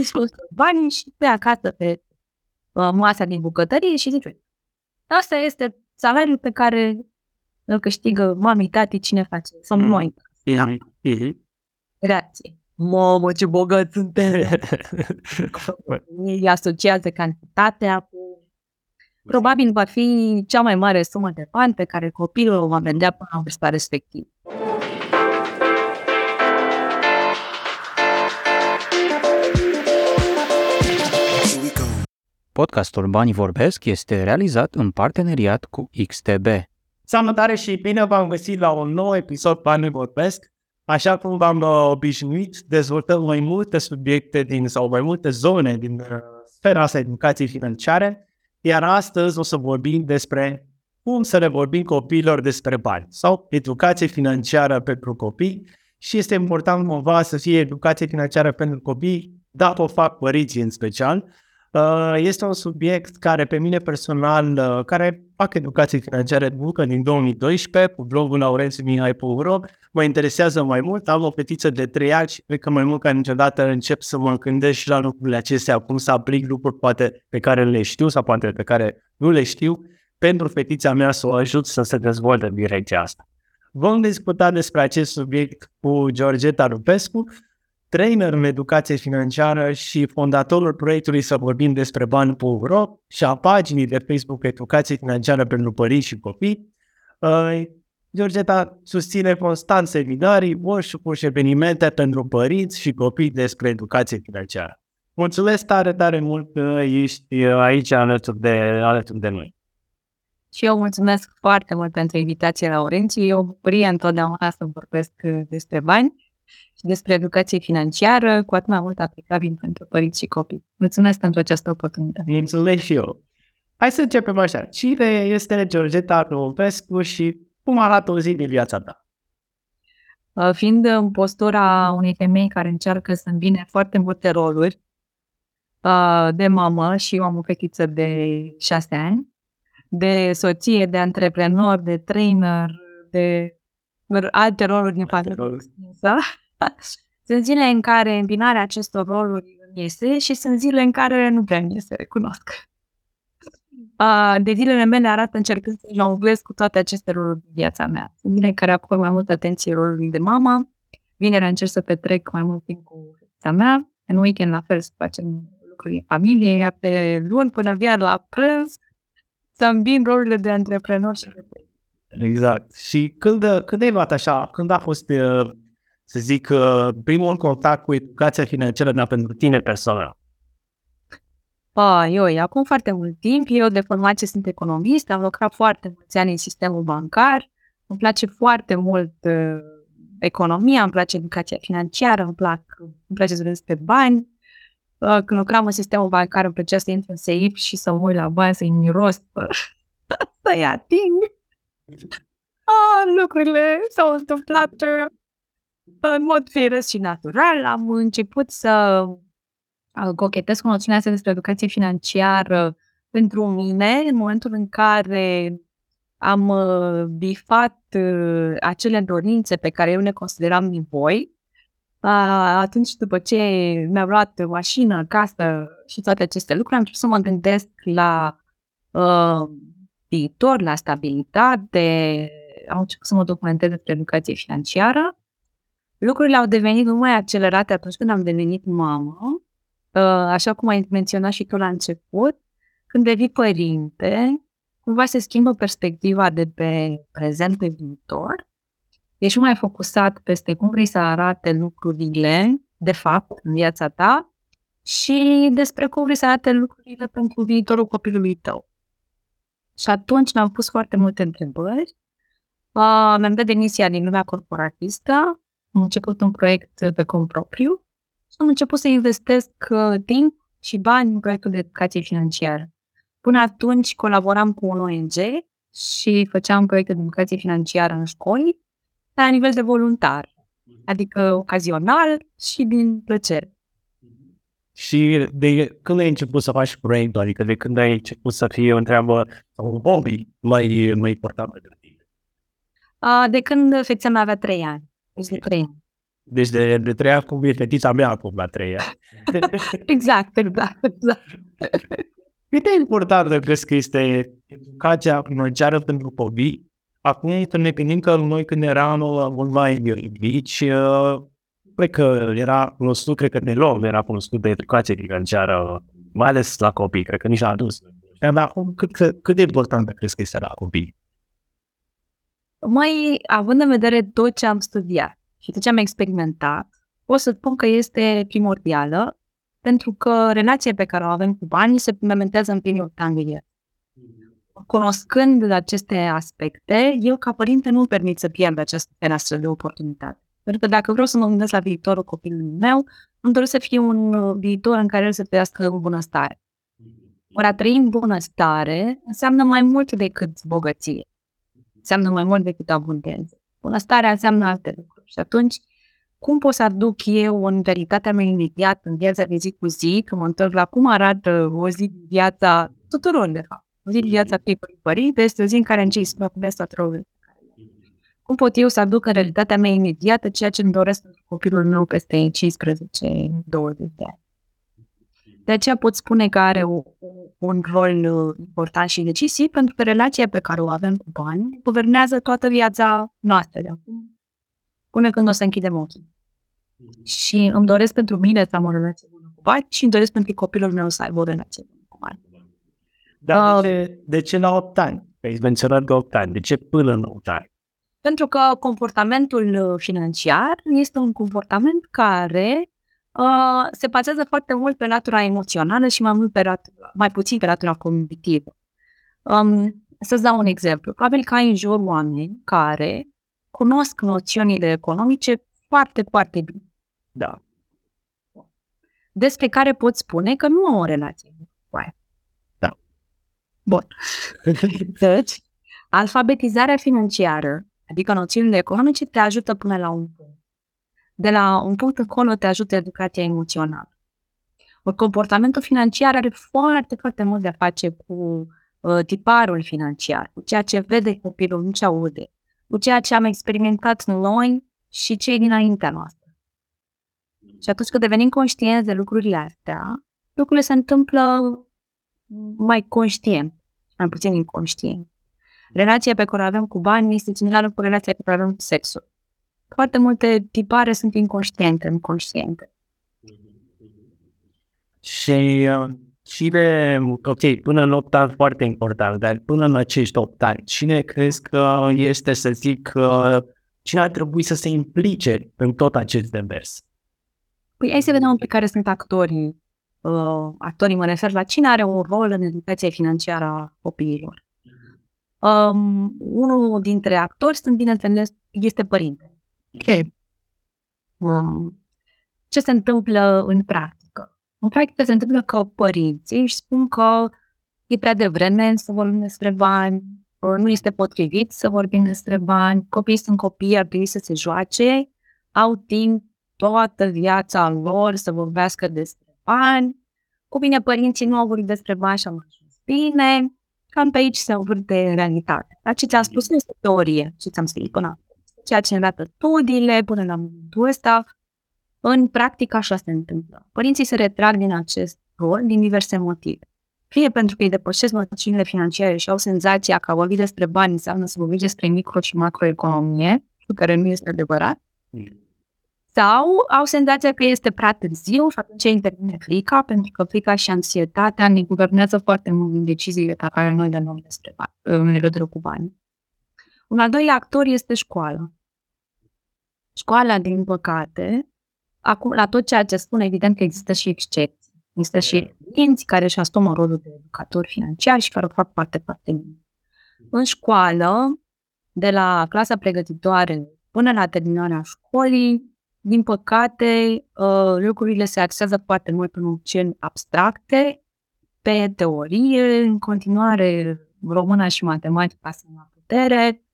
discuți banii și pe acasă pe uh, masa din bucătărie și zici, asta este salariul pe care îl câștigă mami, tati, cine face? Sau mm. noi. Reacție. Mamă, ce bogat suntem! Îi asociază cantitatea cu... Probabil va fi cea mai mare sumă de bani pe care copilul o va vedea până la vârsta respectivă. Podcastul Banii Vorbesc este realizat în parteneriat cu XTB. Salutare și bine v-am găsit la un nou episod Banii Vorbesc. Așa cum v-am uh, obișnuit, dezvoltăm mai multe subiecte din sau mai multe zone din uh, sfera asta educației financiare, iar astăzi o să vorbim despre cum să le vorbim copiilor despre bani sau educație financiară pentru copii și este important cumva să fie educație financiară pentru copii, dacă o fac părinții în special, Uh, este un subiect care pe mine personal, uh, care fac educație financiară încă din 2012 cu blogul laurențiumihai.ro, mă interesează mai mult, am o petiță de 3 ani și cred că mai mult ca niciodată încep să mă gândesc și la lucrurile acestea, cum să aplic lucruri poate pe care le știu sau poate pe care nu le știu, pentru fetița mea să o ajut să se dezvolte în direcția asta. Vom discuta despre acest subiect cu Georgeta Rupescu, trainer în educație financiară și fondatorul proiectului Să vorbim despre bani.ro și a paginii de Facebook Educație financiară pentru părinți și copii. Uh, Georgeta susține constant seminarii, workshop și evenimente pentru părinți și copii despre educație financiară. Mulțumesc tare, tare mult că ești aici alături de, alături de noi. Și eu mulțumesc foarte mult pentru invitația, Laurențiu. Eu bucurie întotdeauna să vorbesc despre bani și despre educație financiară, cu atât mai mult aplicabil pentru părinți și copii. Mulțumesc pentru această oportunitate. Mulțumesc și eu. Hai să începem așa. Cine este Georgeta Novescu și cum arată o zi din viața ta? Uh, fiind în postura unei femei care încearcă să îmbine foarte multe roluri uh, de mamă și eu am o fetiță de șase ani, de soție, de antreprenor, de trainer, de alte roluri din familie. Sunt zile în care îmbinarea acestor roluri îmi iese și sunt zile în care nu prea îmi iese, recunosc. De zilele mele arată încercând să jonglez cu toate aceste roluri din viața mea. Sunt zile în care acord mai multă atenție rolului de mama, vinerea încerc să petrec mai mult timp cu fetița mea, în weekend la fel să facem lucruri în familie, iar pe luni până via la prânz să îmbin rolurile de antreprenor și de Exact. Și când, când ai luat așa, când a fost, uh, să zic, uh, primul contact cu educația financiară dar pentru tine personal? Pa, eu, acum foarte mult timp, eu de formație sunt economist, am lucrat foarte mulți ani în sistemul bancar, îmi place foarte mult uh, economia, îmi place educația financiară, îmi, plac, îmi place să vedem pe bani. Uh, când lucram în sistemul bancar, îmi plăcea să intru în seip și să mă uit la bani, să-i miros, să-i ating ah, lucrurile s-au întâmplat uh, în mod firesc și natural. Am început să uh, cochetez cu noțiunea asta despre educație financiară pentru mine în momentul în care am uh, bifat acele dorințe pe care eu le consideram nivoi. Atunci, după ce mi-am luat mașină, casă și toate aceste lucruri, am început să mă gândesc la uh, viitor, la stabilitate, am început să mă documentez despre educație financiară. Lucrurile au devenit mult mai accelerate atunci când am devenit mamă, uh, așa cum ai menționat și tu la început, când devii părinte, cumva se schimbă perspectiva de pe prezent pe viitor, ești mai focusat peste cum vrei să arate lucrurile, de fapt, în viața ta și despre cum vrei să arate lucrurile pentru viitorul copilului tău. Și atunci mi-am pus foarte multe întrebări. Uh, mi-am dat demisia din lumea corporatistă, am început un proiect pe cont propriu și am început să investesc uh, timp și bani în proiectul de educație financiară. Până atunci colaboram cu un ONG și făceam proiecte de educație financiară în școli la nivel de voluntar, adică ocazional și din plăcere. Și de când ai început să faci proiectul, adică de când ai început să fie o întreabă sau un hobby mai, mai important pentru tine? Uh, de când fetița mea avea trei ani. Deci de trei ani. Deci de, de trei ani cum e fetița mea acum la trei ani. exact, exact, exact. Cât de importantă crezi că este educația financiară pentru copii? Acum să ne gândim că noi când eram mult mai mici, cred că era cunoscut, cred că de luăm era cunoscut de educație financiară, mai ales la copii, cred că nici la adus. Dar acum cât, cât de importantă crezi că este la copii? Mai având în vedere tot ce am studiat și tot ce am experimentat, pot să spun că este primordială, pentru că relația pe care o avem cu banii se implementează în primul an Cunoscând aceste aspecte, eu ca părinte nu permit să pierd această fereastră de oportunitate. Pentru că dacă vreau să mă gândesc la viitorul copilului meu, îmi doresc să fie un uh, viitor în care el să trăiască în bunăstare. Ori a trăi în bunăstare înseamnă mai mult decât bogăție. Înseamnă mai mult decât abundență. Bunăstarea înseamnă alte lucruri. Și atunci, cum pot să aduc eu în realitatea mea imediată, în viața de zi cu zi, când mă întorc la cum arată o zi din viața tuturor, de fapt. O zi din viața fiecărui părinte este o zi în care încep să mă gândesc toată cum pot eu să aduc în realitatea mea imediată ceea ce îmi doresc pentru copilul meu peste 15-20 de ani. De aceea pot spune că are o, un rol uh, important și decisiv, pentru că relația pe care o avem cu bani guvernează toată viața noastră de acum, până când o să închidem ochii. Și îmi doresc pentru mine să am o relație bună cu bani și îmi doresc pentru copilul meu să aibă o relație bună cu bani. Dar uh, de, ce, de ce la 8 ani? Că ai menționat de 8 ani. De ce până la 8 ani? Pentru că comportamentul uh, financiar este un comportament care uh, se bazează foarte mult pe latura emoțională și mai, mult pe latura, mai puțin pe latura cognitivă. Um, să-ți dau un exemplu. Probabil că ai în jur oameni care cunosc noțiunile economice foarte, foarte bine. Da. Despre care pot spune că nu au o relație cu aia. Da. Bun. Deci, alfabetizarea financiară Adică noțiunile economice te ajută până la un punct. De la un punct încolo te ajută educația emoțională. O comportamentul financiar are foarte, foarte mult de a face cu uh, tiparul financiar, cu ceea ce vede copilul, nu ce aude, cu ceea ce am experimentat noi și cei dinaintea noastră. Și atunci când devenim conștienți de lucrurile astea, lucrurile se întâmplă mai conștient, mai puțin inconștient. Relația pe care o avem cu bani este similară cu relația pe care o avem cu sexul. Foarte multe tipare sunt inconștiente, inconștiente. Și uh, cine, ok, până în 8 ani foarte important, dar până în acești 8 ani, cine crezi că este, să zic, uh, cine ar trebui să se implice în tot acest demers? Păi hai să vedem pe care sunt actorii. Uh, actorii mă refer la cine are un rol în educația financiară a copiilor. Um, unul dintre actori sunt, bineînțeles, este părinte. Ok. Um, ce se întâmplă în practică? În practică se întâmplă că părinții își spun că e prea devreme să vorbim despre bani, nu este potrivit să vorbim despre bani, copiii sunt copii, ar trebui să se joace, au timp toată viața lor să vorbească despre bani. Cu bine, părinții nu au vorbit despre bani și am ajuns bine, Cam pe aici se învârte realitate. Dar ce ți-am spus nu este teorie, ce ți-am spus până acum. Ceea ce ne arată studiile până la momentul ăsta, în practică așa se întâmplă. Părinții se retrag din acest rol din diverse motive. Fie pentru că îi depășesc noțiunile financiare și au senzația că a vorbi despre bani înseamnă să vorbi despre micro și macroeconomie, care nu este adevărat. Mm. Sau au senzația că este prea târziu și atunci intervine frica, pentru că frica și anxietatea ne guvernează foarte mult în deciziile pe care noi le luăm despre bani, în legătură cu bani. Un al doilea actor este școala. Școala, din păcate, acum, la tot ceea ce spun, evident că există și excepții. Există și clienți care își asumă rolul de educator financiar și care o fac foarte, foarte bine. În școală, de la clasa pregătitoare până la terminarea școlii, din păcate, uh, lucrurile se axează foarte mult pe noțiuni abstracte, pe teorie, în continuare româna și matematica sunt la putere,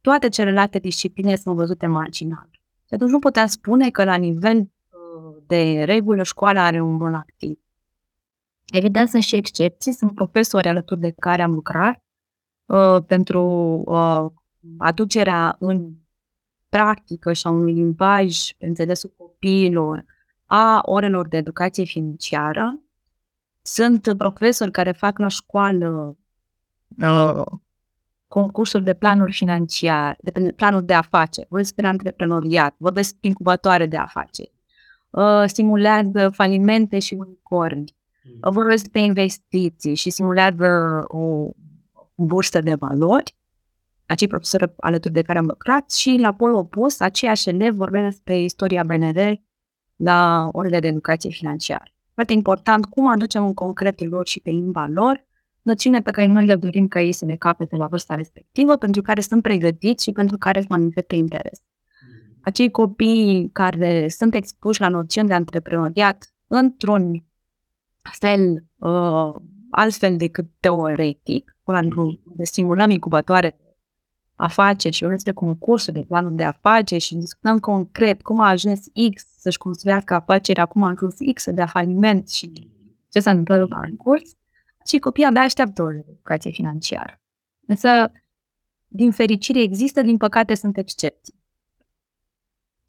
toate celelalte discipline sunt văzute marginal. Și atunci nu putem spune că la nivel uh, de regulă școala are un rol activ. Evident, sunt și excepții, sunt profesori alături de care am lucrat uh, pentru uh, aducerea în practică și a unui limbaj pe înțelesul copiilor a orelor de educație financiară. Sunt profesori care fac la școală uh, concursuri de planuri financiare, de planuri de afaceri, vorbesc despre antreprenoriat, vorbesc incubatoare de afaceri, uh, simulează falimente și unicorni, mm. vorbesc despre investiții și simulează o bursă de valori acei profesori alături de care am lucrat și la polul opus, aceiași elevi vorbesc despre istoria BNR la orele de educație financiară. Foarte important cum aducem în concret lor și pe limba lor noțiune pe care noi le dorim ca ei să ne capete la vârsta respectivă, pentru care sunt pregătiți și pentru care își manifestă interes. Acei copii care sunt expuși la noțiuni de antreprenoriat într-un fel uh, altfel decât teoretic, cu de stimulăm incubatoare afaceri și vorbim concursul de planuri de afaceri și discutăm concret cum a ajuns X să-și construiască afacerea, cum a ajuns X de faliment și ce s-a întâmplat în curs, și copiii abia așteaptă o educație financiară. Însă, din fericire, există, din păcate, sunt excepții.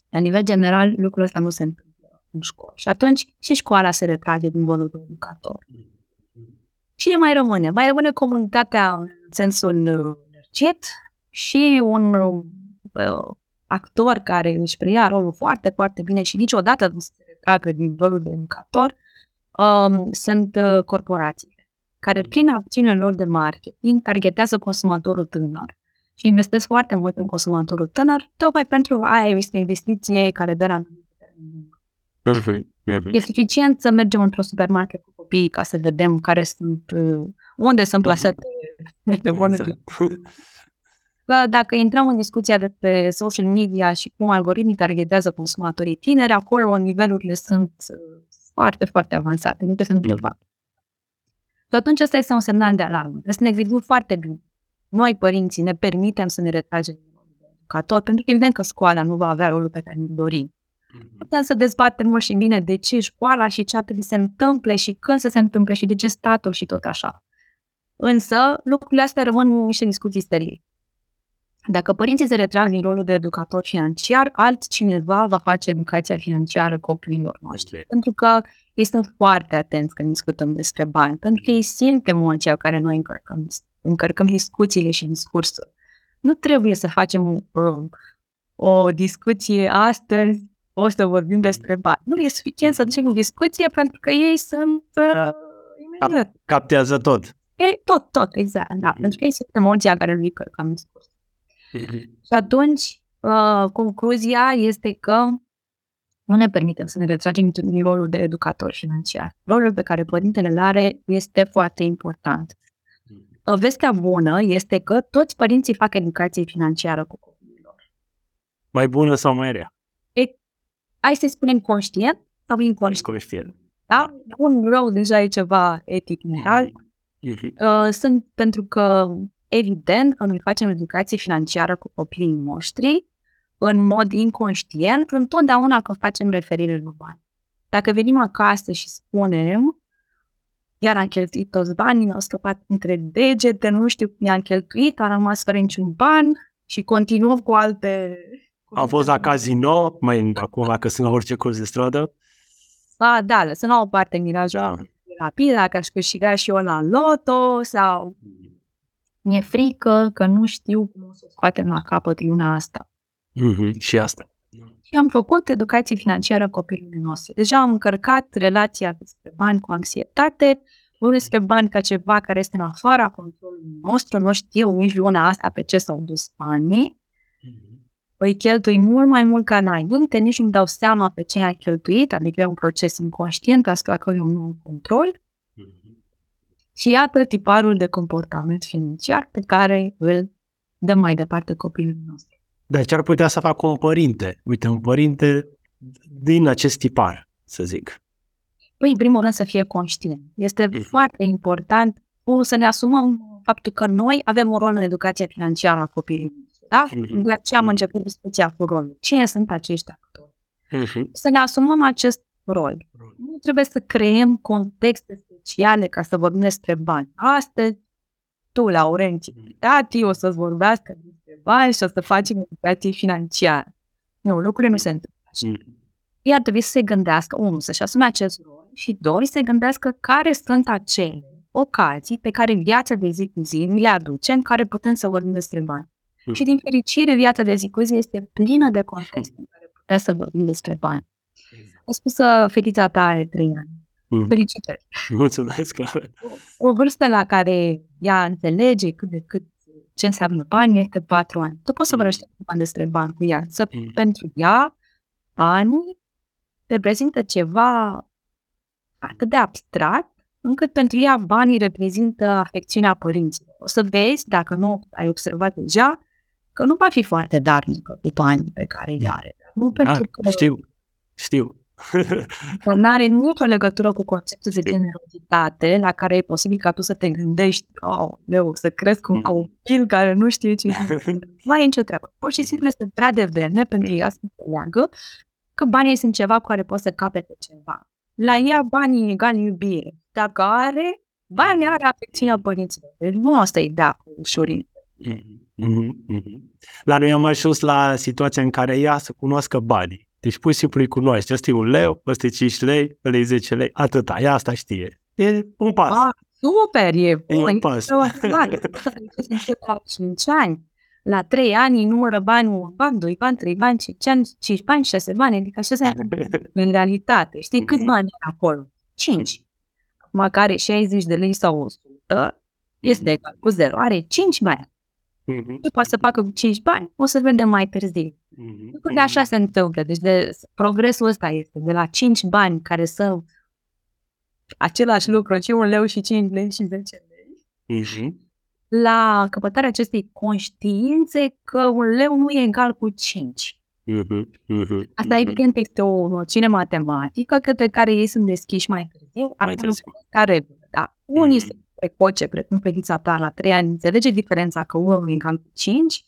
La nivel general, lucrul ăsta nu se întâmplă în școală. Și atunci și școala se retrage din volul de educator. Cine mai rămâne? Mai rămâne comunitatea în sensul lărgit, și un uh, actor care își preia rolul foarte, foarte bine și niciodată nu se retragă din rolul de educator, um, sunt uh, corporațiile, care prin acțiunile lor de marketing targetează consumatorul tânăr și investesc foarte mult în consumatorul tânăr, tocmai pentru a este investiție care dă la Perfect. E suficient să mergem într-un supermarket cu copiii ca să vedem care sunt, uh, unde sunt plasate telefoanele. că dacă intrăm în discuția despre social media și cum algoritmii targetează consumatorii tineri, acolo nivelurile sunt uh, foarte, foarte avansate, nu se întâmplă. Și atunci ăsta este un semnal de alarmă. Trebuie să ne gândim foarte bine. Noi, părinții, ne permitem să ne retragem ca tot, pentru că evident că școala nu va avea rolul pe care ne dorim. Mhm. Putem să dezbatem mult și bine de ce școala și ce trebuie să se întâmple și când să se întâmple și de ce statul și tot așa. Însă, lucrurile astea rămân niște discuții sterile. Dacă părinții se retrag din rolul de educator financiar, altcineva va face educația financiară copiilor noștri. Pentru că ei sunt foarte atenți când discutăm despre bani, pentru că ei simt emoția care noi încărcăm, încărcăm discuțiile și discursul. Nu trebuie să facem o, o discuție astăzi, o să vorbim despre bani. Nu e suficient să ducem o discuție pentru că ei sunt uh, Captează tot. Ei, tot, tot, exact, da. Pentru că ei sunt emoția care noi încărcăm discursul. Și atunci, uh, concluzia este că nu ne permitem să ne retragem din rolul de educator financiar. Rolul pe care părintele îl are este foarte important. Uh, vestea bună este că toți părinții fac educație financiară cu copiilor. Mai bună sau mai rea? E, hai să spunem conștient sau inconștient. Conștient. Da? Un rău deja e ceva etic moral. Mm-hmm. Uh, sunt pentru că Evident că noi facem educație financiară cu copiii noștri, în mod inconștient, întotdeauna că facem referire la bani. Dacă venim acasă și spunem, iar am cheltuit toți banii, mi-au scăpat între degete, nu știu cum i-am cheltuit, am rămas fără niciun ban și continuăm cu alte... Am fost la casino, mai acum că sunt la orice curs de stradă. A, da, lăsăm la o parte mirajul da. rapid, dacă aș câștiga și eu la loto sau mi-e frică că nu știu cum o să scoatem la capăt luna asta. Mm-hmm. Și asta. Și am făcut educație financiară copilului nostru. Deja am încărcat relația despre bani cu anxietate, nu despre bani ca ceva care este în afara controlului nostru, nu știu nici luna asta pe ce s-au dus banii. Mm-hmm. Păi cheltui mult mai mult ca înainte, nici nu dau seama pe ce ai cheltuit, adică e un proces inconștient, asta că eu nu am control. Și iată tiparul de comportament financiar pe care îl dăm mai departe copilului nostru. Dar ce ar putea să facă un părinte? Uite, un părinte din acest tipar, să zic. Păi, în primul rând, să fie conștient. Este mm. foarte important să ne asumăm faptul că noi avem un rol în educația financiară a copilului. Da? Mm-hmm. De aceea am început discuția cu rolul. Cine sunt acești actori? Mm-hmm. Să ne asumăm acest rol. Nu trebuie să creăm contexte speciale ca să vorbim despre bani. Astăzi, tu, Laurenții, tati, o să-ți vorbească despre bani și o să facem educație financiară. Nu, lucrurile nu se întâmplă așa. Mm. Ea trebuie să se gândească, unul, să-și asume acest rol și doi, să se gândească care sunt acele ocazii pe care viața de zi cu zi le aduce în care putem să vorbim despre bani. Mm. Și din fericire, viața de zi cu zi este plină de contexte în care putem să vorbim despre bani. A spus că fetița ta are trei ani. Mm. Felicitări! Mulțumesc, Clara. O vârstă la care ea înțelege cât de cât ce înseamnă bani este patru ani. Tu poți să vorbești acum despre bani cu ea. Să, Mm. Pentru ea, banii reprezintă ceva atât de abstract, încât pentru ea banii reprezintă afecțiunea părinților. O să vezi, dacă nu ai observat deja, că nu va fi foarte darnică cu banii pe care îi are. Nu Da, pentru că știu, știu. Că nu are nicio legătură cu conceptul de generozitate la care e posibil ca tu să te gândești, oh, leu, să crezi cu un copil care nu știe ce Nu ai nicio treabă. Pur și simplu este prea devreme pentru ea să înțeleagă că banii sunt ceva cu care poți să capete ceva. La ea banii egal iubire. Dacă are, banii are afecțiunea părinților. Deci nu asta e da cu ușurință. Mhm, mhm. Dar noi am ajuns la situația în care ea să cunoască banii. Deci pur și simplu îi cunoaște. Ăsta e un leu, ăsta e 5 lei, ăla e 10 lei, atâta. Ea asta știe. E un pas. Ah, super, e E un bun. pas. Se încep la 5 ani. La 3 ani numără bani, un ban, 2 bani, 3 bani, 5 ani, 5 bani, 6 bani, adică așa se în realitate. Știi cât Mhm. bani are acolo? 5. Acum care 60 de lei sau 100 este egal cu 0. Are 5 bani. Mhm, Ce poate să facă cu 5 bani? O să vedem mai târziu. mhm, Lucrurile așa se întâmplă. Deci de, progresul ăsta este de la 5 bani care sunt același lucru, și un leu și 5 lei și 10 lei, mhm, la căpătarea acestei conștiințe că un leu nu e egal cu 5. mhm, mhm, Asta mhm. evident este o noțiune matematică către care ei sunt deschiși mai târziu, Mai mai târziu. ca regulă. Da. Unii Mhm. sunt precoce, precum fetița ta la 3 ani, înțelege diferența că unul e egal cu 5,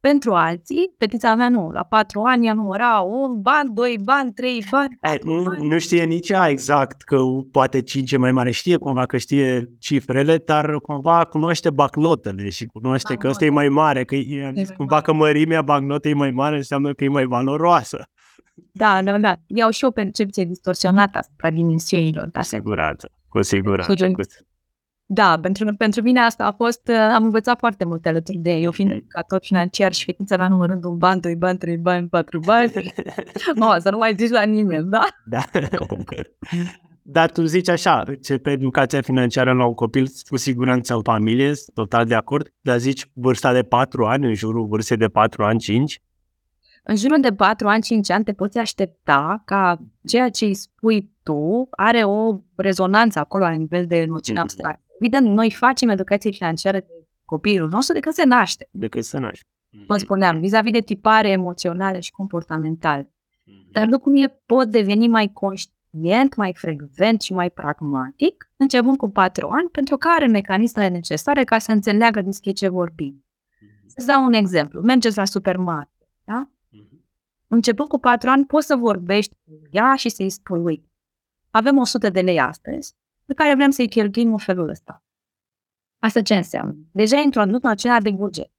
pentru alții, fetița mea nu, la 4 ani ea număra un ban, 2 bani, 3 bani, E, nu, nu știe nici ea exact că poate 5 e mai mare. Știe cumva că știe cifrele, dar cumva cunoaște bancnotele și cunoaște că ăsta e mai mare. Că e, mai cumva mare. că mărimea bancnotei e mai mare înseamnă că e mai valoroasă. Da, da, da. Iau și o percepție distorsionată asupra dimensiunilor. Da, Cu siguranță. Cu siguranță. Cu- Cu... da pentru, pentru mine asta a fost, uh, am învățat foarte multe alături de eu, fiind educator financiar și fetița la numărând un ban, doi bani, trei bani, patru bani. Mă, să nu mai zici la nimeni, da? Da. Dar tu zici așa, ce pe educația financiară la un copil, cu siguranță în familie, sunt total de acord, dar zici vârsta de 4 ani, în jurul vârstei de 4 ani, 5? În jurul de 4 ani, 5 ani te poți aștepta ca ceea ce îi spui tu are o rezonanță acolo la nivel de noțiune Mhm. abstractă. Evident, noi facem educație financiară de copilul nostru de când se naște. Decât să naști. Vă spuneam, vis-a-vis de tipare emoționale și comportamentale. Dar lucrurile pot deveni mai conștient, mai frecvent și mai pragmatic, începând cu 4 ani, pentru că are mecanismele necesare ca să înțeleagă despre ce vorbim. Să dau un exemplu. Mergeți la supermarket, da? Începând cu 4 ani, poți să vorbești cu ea și să-i spui, uite, avem 100 de lei astăzi, pe care vrem să-i cheltuim în felul ăsta. Asta ce înseamnă? Deja ai introdus noțiunea de buget.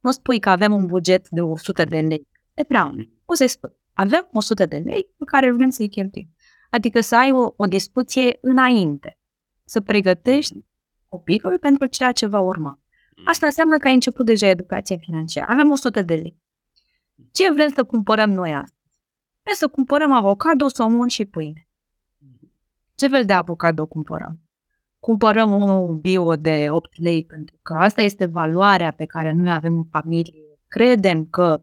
Nu spui că avem un buget de 100 de lei. E prea mult. Poți să-i spui, avem 100 de lei pe care vrem să-i cheltuim. Adică să ai o, o discuție înainte. Să pregătești copilul pentru ceea ce va urma. Asta înseamnă că ai început deja educația financiară. Avem 100 de lei. Ce vrem să cumpărăm noi astăzi? Vrem să cumpărăm avocado, somon și pâine. Ce fel de avocado cumpărăm? Cumpărăm unul bio de 8 lei pentru că asta este valoarea pe care noi avem în familie. Credem că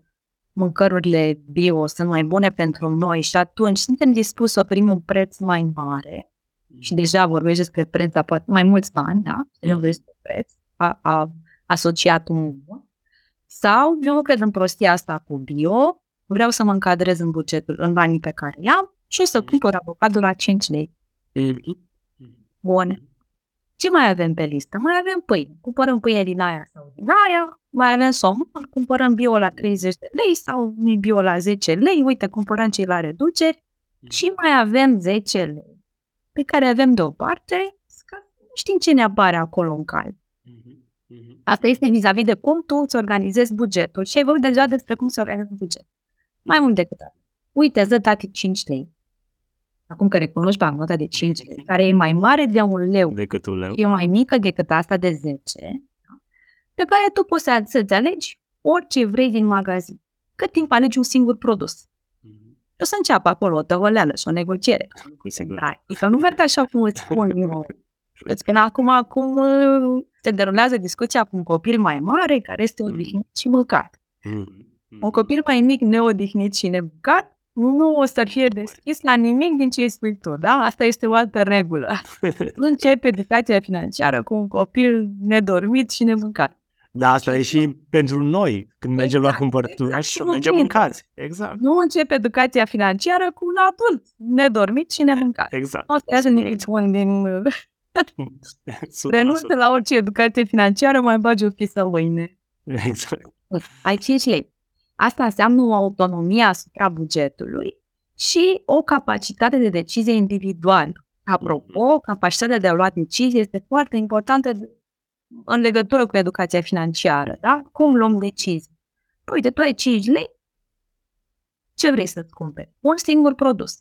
mâncărurile bio sunt mai bune pentru noi și atunci suntem dispuși să oferim un preț mai mare și deja vorbești despre preț la poate mai mulți bani, da? Deja vorbești despre preț a, a, asociat un sau eu nu cred în prostia asta cu bio, vreau să mă încadrez în bugetul, în banii pe care i-am și o să cumpăr avocado la 5 lei. Bun. Ce mai avem pe listă? Mai avem pâine. Cumpărăm pâine din aia sau din aia. Mai avem somon. Cumpărăm bio la 30 de lei sau bio la 10 lei. Uite, cumpărăm cei la reduceri. Și mai avem 10 lei pe care avem deoparte. Că nu știm ce ne apare acolo în cal. Asta este vis-a-vis de cum tu îți organizezi bugetul și ai vorbit deja despre cum se organizează buget. Mai mult decât atât. Uite, îți dă tati 5 lei. Acum că recunoști bancnota de 5 lei, care e mai mare de un leu, Decât un leu. e mai mică decât asta de 10, pe care tu poți să- să-ți alegi orice vrei din magazin. Cât timp alegi un singur produs. O să înceapă acolo o tăvăleală și o negociere. Cu siguranță. Da, adică nu merg așa cum îți spun eu. Îți spun acum cum uh, se derulează discuția cu un copil mai mare care este odihnit și mâncat. Un copil mai mic neodihnit și nemâncat nu o să fie deschis la nimic din ce îi spui tu, da? Asta este o altă regulă. Nu începe educația financiară cu un copil nedormit și nemâncat. Da, asta e și pentru noi, când mergem la Exact, cumpărături exact. și Și mergem nu mâncați. Exact, Nu începe educația financiară cu un adult nedormit și nemâncat. exact. Nu o să iasă niciun din... uh, 100%. Renunță la orice educație financiară, mai bagi o fisă mâine. Exact. ai 5 lei. Asta înseamnă o autonomie asupra bugetului și o capacitate de decizie individuală. Apropo, capacitatea de a lua decizii este foarte importantă în legătură cu educația financiară. Da? Cum luăm decizii? Păi, Uite, tu ai 5 lei, ce vrei să-ți cumperi? Un singur produs.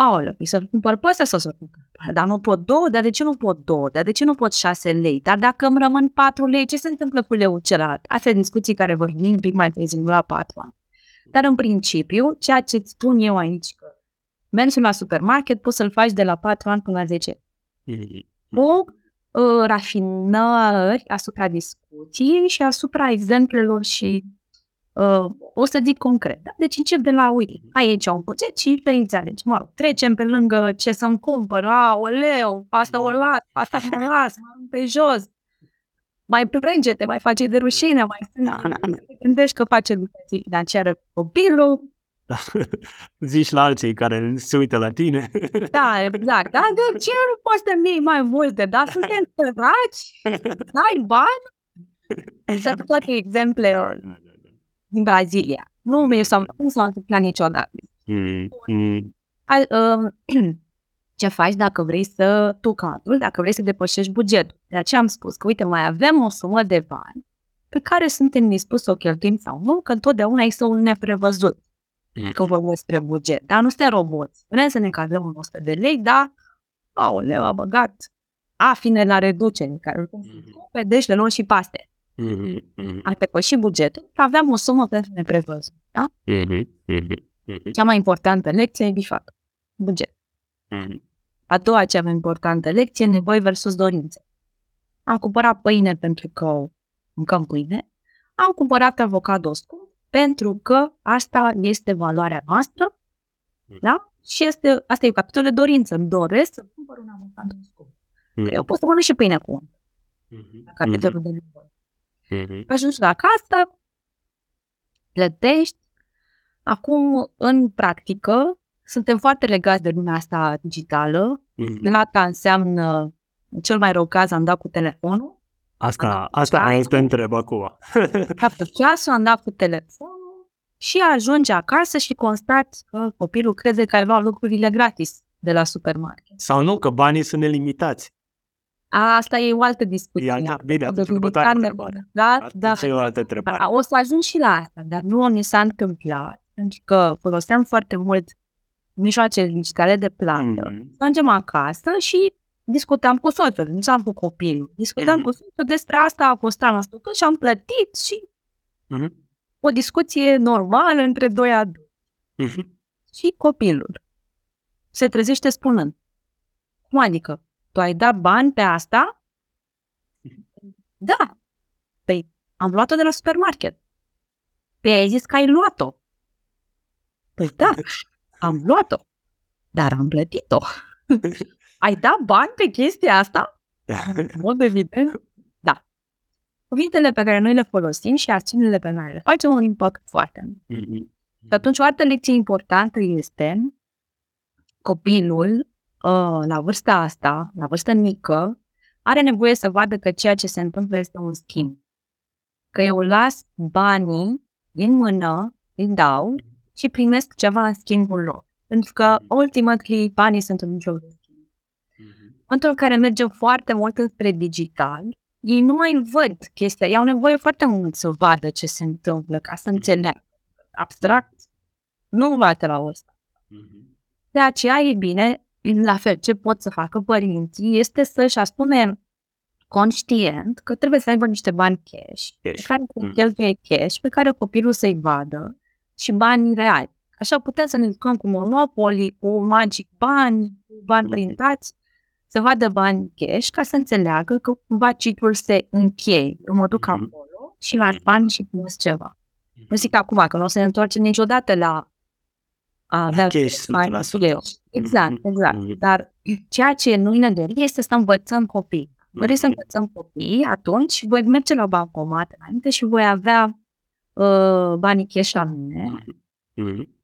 Aoleu, păi să-l cumpăr pe ăsta sau să-l cumpăr? pe ăla? Dar nu pot două? Dar de ce nu pot două? Dar de ce nu pot șase lei? Dar dacă îmi rămân patru lei, ce se întâmplă cu leul celălalt? Astea discuții care vor veni un pic mai târziu la patru ani. Dar în principiu, ceea ce îți spun eu aici, că mergi la supermarket, poți să-l faci de la 4 ani până la 10 cu uh, rafinări asupra discuției și asupra exemplelor și uh, o să zic concret. Da? Deci încep de la, uite, ai aici un buget și te înțelegi. Mă rog, trecem pe lângă ce să-mi cumpăr, a, o leu, asta o las, asta o las, mă arunc pe jos. Mai plânge-te, mai face de rușine, mai te gândești că face educație financiară cu copilul, Zici la alții care se uită la tine. Da, exact. Da, de ce nu poți să mii mai multe? Da, suntem săraci? N-ai bani? Să toate exemplele din Brazilia. Nu mi s-a, nu s-a întâmplat niciodată. Mm, mm, Al, uh, ce faci dacă vrei să, tu ca adult, dacă vrei să depășești bugetul. De aceea am spus că, uite, mai avem o sumă de bani pe care suntem dispuși să o cheltuim sau nu, că întotdeauna este un neprevăzut Mm. că vorbim despre buget. Dar nu suntem roboți. Vrem să ne cadrăm în 100 de lei, dar, aoleu, a băgat afine la reducere, care oricum sunt Mhm. scumpe, deci le luăm și paste. Mm, mm, Am depășit bugetul, aveam o sumă pentru neprevăzut. Da? mm, mm, mm, Cea mai importantă lecție e bifat. Buget. mm. A doua cea mai importantă lecție, nevoi versus dorințe. Am cumpărat pâine pentru că mâncăm pâine. Am cumpărat avocado scump pentru că asta este valoarea noastră. Da? Și este, asta e capitolul de dorință. Îmi doresc să cumpăr un avocado scump. Eu pot să mănânc și pâine cu unt, la capitolul de nevoi. Mhm. Ajungi la casă, plătești. Acum, în practică, suntem foarte legați de lumea asta digitală. Mhm. Plata înseamnă, în cel mai rău caz, am dat cu telefonul. Asta, asta am să te întreb acum. Capă ceasul, am dat cu telefonul și ajungi acasă și constați că copilul crede că ai luat lucrurile gratis de la supermarket. Sau nu, că banii sunt nelimitați. Asta e o altă discuție. E altă- bine, atunci De următoarea carne întrebare. Da, da. Asta e o altă întrebare. O să ajung și la asta, dar nu ni s-a întâmplat, pentru că foloseam foarte mult mijloace digitale de plată. Mhm. Mergem acasă și discutam cu soțul, nu am cu copilul. Discutam Mhm. cu soțul despre asta a costat la stucă și am plătit și Mhm. o discuție normală între doi adulți. Mhm. Și copilul se trezește spunând, cum adică, tu ai dat bani pe asta? Da. Păi, am luat-o de la supermarket. Păi ai zis că ai luat-o. Păi da, am luat-o, dar am plătit-o. ai dat bani pe chestia asta? În mod evident, da. Cuvintele pe care noi le folosim și acțiunile pe care le facem au un impact foarte mult. Mhm. Și atunci o altă lecție importantă este copilul uh, la vârsta asta, la vârstă mică, are nevoie să vadă că ceea ce se întâmplă este un schimb. Că eu las banii din mână, îi dau și primesc ceva în schimbul lor. Pentru că, ultimately, banii sunt un joc de schimb. Mhm. În momentul în care mergem foarte mult înspre digital, ei nu mai văd chestia, ei au nevoie foarte mult să vadă ce se întâmplă, ca să înțeleagă. Abstract, nu bate la ăsta. De aceea e bine, la fel, ce pot să facă părinții este să-și asune conștient că trebuie să aibă niște bani cash, Cash. pe care Mm. să cheltuie cash, pe care copilul să-i vadă și bani reali. Așa putem să ne jucăm cu Monopoly, cu Magic Bani, cu bani Mm. printați, să vadă bani cash ca să înțeleagă că cumva ciclul se încheie. Eu mă duc Mhm. acolo și lași bani și plus ceva. Nu zic acum că nu o să ne întoarcem niciodată la a avea Cash, bani 100%. eu. Exact, Mhm, exact. mhm. Dar ceea ce nu ne dorim este să învățăm copii. Vreți să Mhm. învățăm copii, atunci voi merge la bancomat înainte și voi avea uh, banii cash la mine. Mhm.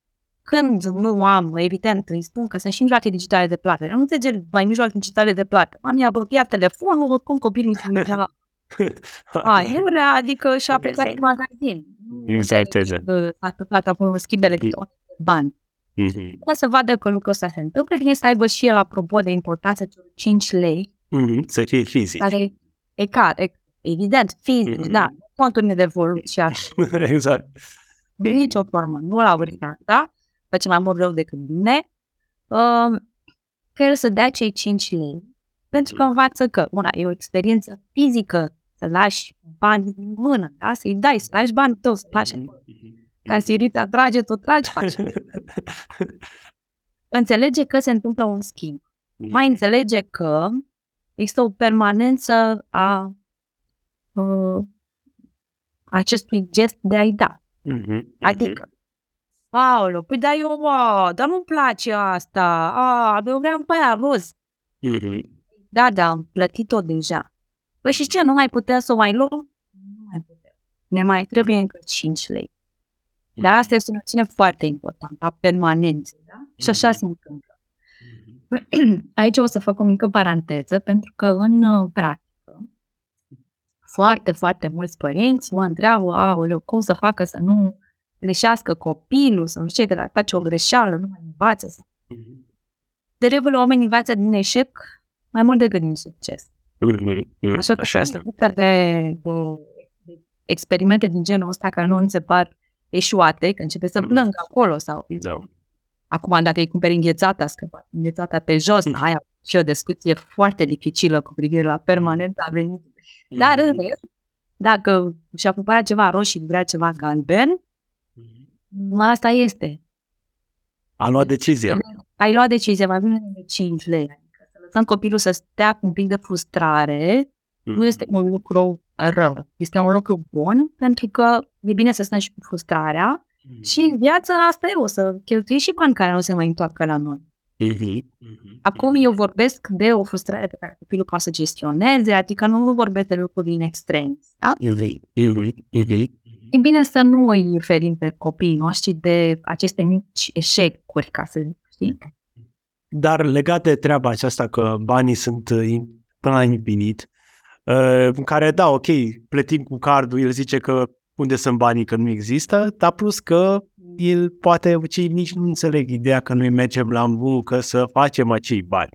Când nu am, evident, îi spun că sunt și mijloace digitale de plată. Nu înțelege mai mijloace digitale de plată. Am ia telefonul, oricum copilul îmi mergea a, eurea, adică și-a plecat în magazin. Exact, exact. Uh, A plătat acum schimb electronic de bani. Mhm. Ca să vadă că lucrul ăsta se întâmplă, bine să aibă și el, apropo de importanța celor 5 lei, Mhm. Să fie fizic. care e care, evident, fizic, Mhm. da, conturile de volum și așa. exact. De nicio formă, nu la original, da? Face mai mult rău decât bine. Uh, că el să dea cei 5 lei, pentru că învață că, una, e o experiență fizică, să lași bani din mână, da? Să-i dai, să lași bani tău, să lași acolo. Ca sirita trage, tot tragi, faci. Înțelege că se întâmplă un schimb. Mai înțelege că există o permanență a uh, acestui gest de a-i da. Mhm. Adică, Paolo, păi da eu, mă, dar nu-mi place asta, a, eu vreau pe aia roz. Mhm. Da, da, am plătit-o deja. Păi și ce, nu mai putea să o mai luăm? Nu mai putem. Ne mai trebuie încă 5 lei. Dar asta este o noțiune foarte importantă, a permanenței, da? Și așa se întâmplă. Aici o să fac o mică paranteză, pentru că în uh, practică, foarte, foarte mulți părinți mă întreabă, aoleu, cum să facă să nu greșească copilul, să nu știu ce, că dacă face o greșeală, nu mai învață. Să... Mhm. De regulă, oamenii învață din eșec mai mult decât din succes. Mhm. Așa că Așa este. sunt multe de, de experimente din genul ăsta care nu îmi se par eșuate, că începe să Mm. plâng acolo sau Da. acum dacă îi cumperi înghețata, scăpat înghețata pe jos, Mm. aia și o discuție foarte dificilă cu privire la permanența venitului. Dar în rest, dacă și-a cumpărat ceva roșii, vrea ceva galben, Mhm. asta este. A luat decizia. Ai luat decizie, mai bine de 5 lei. Adică să lăsăm copilul să stea cu un pic de frustrare, nu este un lucru rău. Este un lucru bun, pentru că e bine să stăm și cu frustrarea Mhm. și în viață asta e, o să cheltui și bani care nu se mai întoarcă la noi. Mhm. Mhm. Acum eu vorbesc de o frustrare pe care copilul poate să gestioneze, adică nu vorbesc de lucruri din extrem. Da? Mhm. Mhm. Mhm. E bine să nu îi ferim pe copiii noștri de aceste mici eșecuri, ca să zic, știi? Dar legat de treaba aceasta că banii sunt uh, in- până la infinit, uh, în care, da, ok, plătim cu cardul, el zice că unde sunt banii, că nu există, dar plus că el poate, cei mici nu înțeleg ideea că noi mergem la muncă să facem acei bani.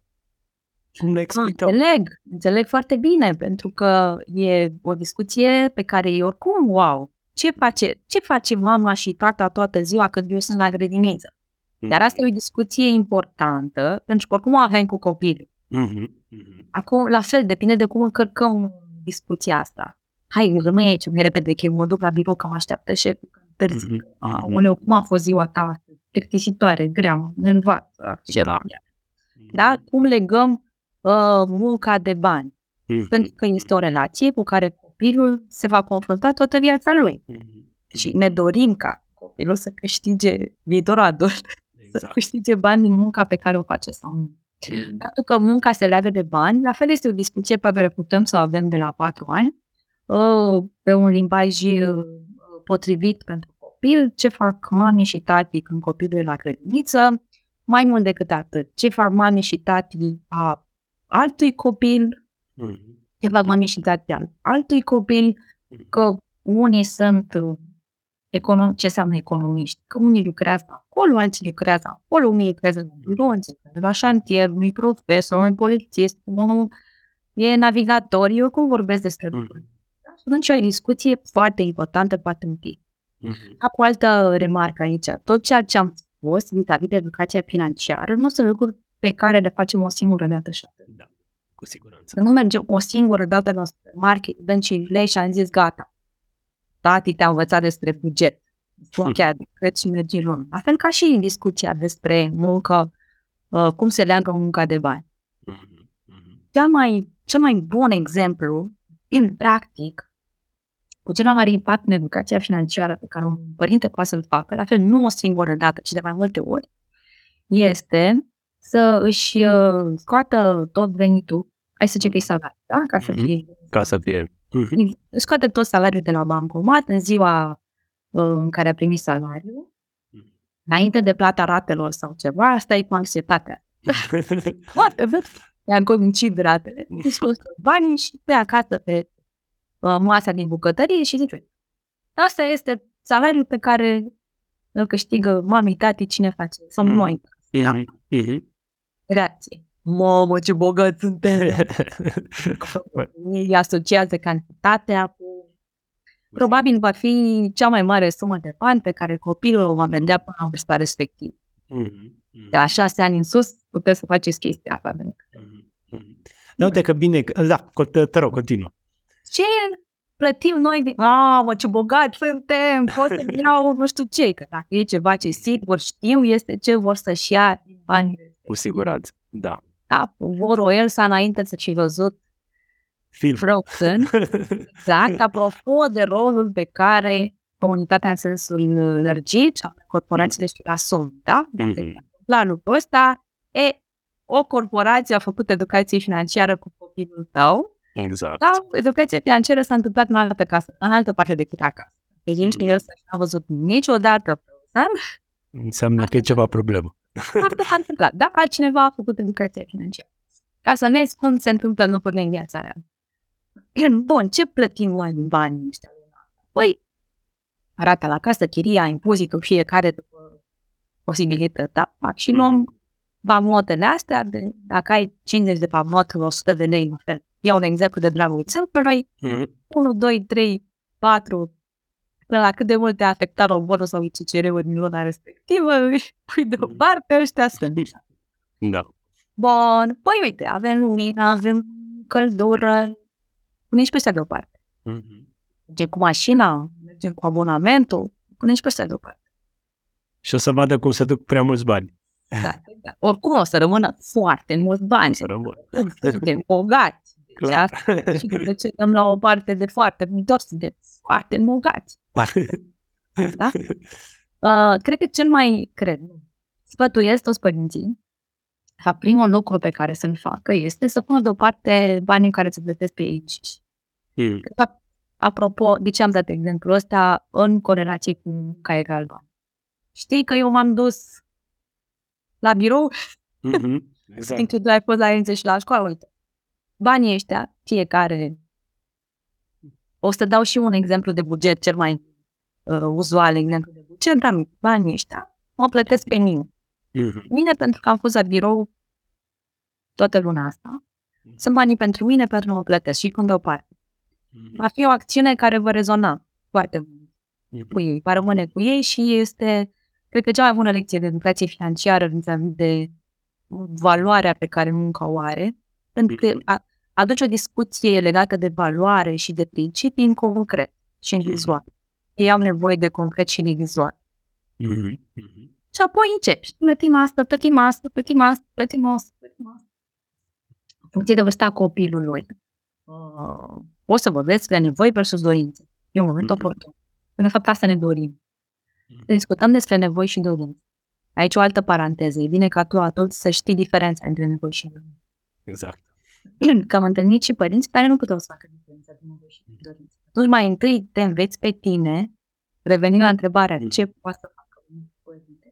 Cum le explicăm? Înțeleg, înțeleg foarte bine, pentru că e o discuție pe care e oricum, wow, ce face, ce face mama și tata toată ziua când eu sunt la grădiniță? Dar asta e o discuție importantă, pentru că oricum o avem cu copilul. Mhm. Mhm. Acum, la fel, depinde de cum încărcăm discuția asta. Hai, rămâi aici mai repede, că eu mă duc la birou, că mă așteaptă șeful, că întârzi. Mhm. Mhm. Aoleu, cum a fost ziua ta? Plictisitoare, grea, mă învață, ceva. Da? Cum legăm uh, munca de bani? Mhm. Pentru că este o relație cu care copilul se va confrunta toată viața lui. Mhm. Și ne dorim ca copilul să câștige viitorul adult, să Exact. câștige bani din munca pe care o face sau nu. Pentru că munca se leagă de bani, la fel este o discuție pe care putem să o avem de la patru ani, uh, pe un limbaj uh, potrivit pentru copil, ce fac mami și tati când copilul e la grădiniță, mai mult decât atât, ce fac mami și tati a altui copil, Mhm. ce fac mami și tati al altui copil, că unii sunt uh, econom- ce înseamnă economiști, că unii lucrează acolo, alții lucrează acolo, unii lucrează în birou, alții lucrează la șantier, unii profesor, unii polițist, unul e navigator, eu cum vorbesc despre Mhm. lucruri. Da? Și atunci e o discuție foarte importantă, poate un pic. Mhm. Am o altă remarcă aici. Tot ceea ce am spus vis-a-vis de educația financiară nu sunt lucruri pe care le facem o singură dată și atât. Da, cu siguranță. Să nu mergem o singură dată la supermarket, dăm 5 lei și am zis gata. Tati te-a învățat despre buget. Hmm. Chiar cred și mergi în lume. La fel ca și în discuția despre muncă, uh, cum se leagă munca de bani. Mhm. Mhm. Cel mai, cel mai bun exemplu, în practic, cu cel mai mare impact în educația financiară pe care un părinte poate să-l facă, la fel nu o singură dată, ci de mai multe ori, este să își uh, scoată tot venitul, hai să zicem că e salariu, da? Ca să Mhm. fie Ca să fie. Mhm. își scoate tot salariul de la bancomat în ziua uh, în care a primit salariul, înainte de plata ratelor sau ceva, asta e cu anxietatea. Foarte văd. I-am comincit ratele, îi scos toți banii și pe acasă pe uh, masa din bucătărie și zice, asta este salariul pe care îl câștigă mami, tati, cine face, sau Mhm. noi. Mhm. Mhm. Reacție. Mamă, ce bogat suntem! Ei asociază cantitatea cu... Probabil va fi cea mai mare sumă de bani pe care copilul o va vedea până la vârsta respectivă. Mhm. Mhm. De la șase ani în sus puteți să faceți chestia asta. pentru că Mhm. Mhm. Da, uite că bine, că- da, co- te, te rog, continuă. Ce plătim noi? De... Mamă, ce bogat suntem! Pot să iau nu știu ce. Că dacă e ceva ce sigur știu, este ce vor să-și ia din banii. Cu siguranță, da. Da, vor o Elsa înainte să fi văzut Film. Frozen. Exact, apropo de rolul pe care comunitatea în sensul lărgit sau corporațiile și asum, da? Mhm. La lucrul ăsta, e, o corporație a făcut educație financiară cu copilul tău, Exact. dar educația financiară s-a întâmplat în altă casă, în altă parte decât acasă. Deci nici Mhm. el n-a văzut niciodată Frozen, Înseamnă că e ceva problemă. Asta s-a întâmplat. Da, altcineva a făcut educație financiară. Ca să ne cum se întâmplă lucrurile în viața reală. Bun, ce plătim noi în banii ăștia? Păi, rata la casă, chiria, impozitul, fiecare după posibilități, da? Fac Și luăm bamnotele astea, de, dacă ai 50 de bamnote, 100 de lei, la fel. Iau un exemplu de dragul exemplului, Mhm. 1, 2, 3, 4, până la cât de mult te-a afectat robotul sau ICCR-ul din luna respectivă, își pui deoparte, ăștia sunt. Da. Bun, păi uite, avem lumină, avem căldură, punem și pe ăștia deoparte. Mhm. Mergem cu mașina, mergem cu abonamentul, punem și pe ăștia deoparte. Și o să vadă cum se duc prea mulți bani. Da, da. Oricum o să rămână foarte mulți bani, Să rămân. suntem bogați. Deci Clar. asta și de ce dăm la o parte de foarte mulți, suntem foarte bogați. Da? Uh, cred că cel mai, cred, nu. sfătuiesc toți părinții ca primul lucru pe care să-l facă este să pună deoparte banii care se plătesc pe ei înșiși. Mhm. De fapt, apropo, de ce am dat exemplul ăsta în corelație cu munca egal Știi că eu m-am dus la birou Mhm. Exact. timp ce tu ai fost la ENțe și la școală, uite. Banii ăștia, fiecare... O să dau și un exemplu de buget, cel mai uh, uzual exemplu de buget, dar banii ăștia mă plătesc pe mine. Mhm. Mine pentru că am fost la birou toată luna asta. Sunt banii pentru mine pentru că mă plătesc și când deoparte. Mhm. Va fi o acțiune care va rezona foarte mult Mhm. cu ei, va rămâne cu ei și este, cred că, cea mai bună lecție de educație financiară vis-a-vis de valoarea pe care munca o are, pentru că Mhm. a- aduce o discuție legată de valoare și de principii în concret și în Mhm. vizual. Ei au nevoie de concret și de vizual. Mhm. Mhm. Și apoi începi. Plătim asta, plătim asta, plătim asta, plătim asta, plătim asta. În funcție de vârsta copilului. Uh, o să vorbesc de nevoi versus dorințe. E un moment Mhm. oportun. În fapt, asta ne dorim. Discutăm despre nevoi și dorințe. Aici o altă paranteză. E bine ca tu adult să știi diferența între nevoi și dorințe. Exact. Că am întâlnit și părinți care nu puteau să facă diferența între nevoi și dorințe. Atunci mai întâi te înveți pe tine, revenind la întrebarea Mhm. ce poate să facă un părinte,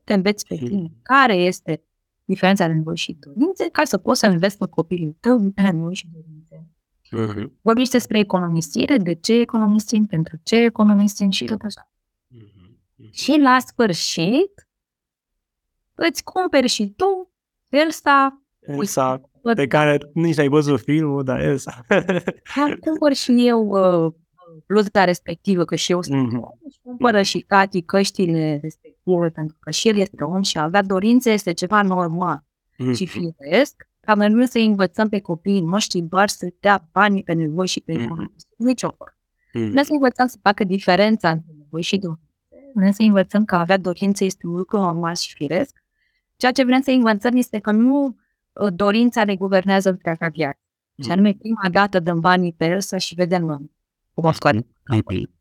te înveți pe Mhm. tine care este diferența între nevoi și dorințe, ca să poți să înveți pe copilul tău între nevoi și dorințe. Mhm. Vorbiți despre economisire, de ce economisim, pentru ce economisim și tot așa. Mhm. Mhm. Și la sfârșit îți cumperi și tu Elsa Exact. pe care nici n-ai văzut filmul, dar e asta. Chiar cumpăr și eu uh, bluza respectivă, că și eu sunt Mhm. om, și cumpără și Cati căștile respective, pentru că și el este om și a avea dorințe este ceva normal și firesc, ca noi nu să învățăm pe copiii noștri doar să dea banii pe nevoi și pe Mhm. economie. Nici o formă. Mhm. Vrem să învățăm să facă diferența între nevoi și dorințe. Vrem să învățăm că a avea dorințe este un lucru normal și firesc. Ceea ce vrem să învățăm este că nu uh, dorința ne guvernează întreaga viață. Și anume, prima dată dăm banii pe el să și vedem uh, cum o scoate.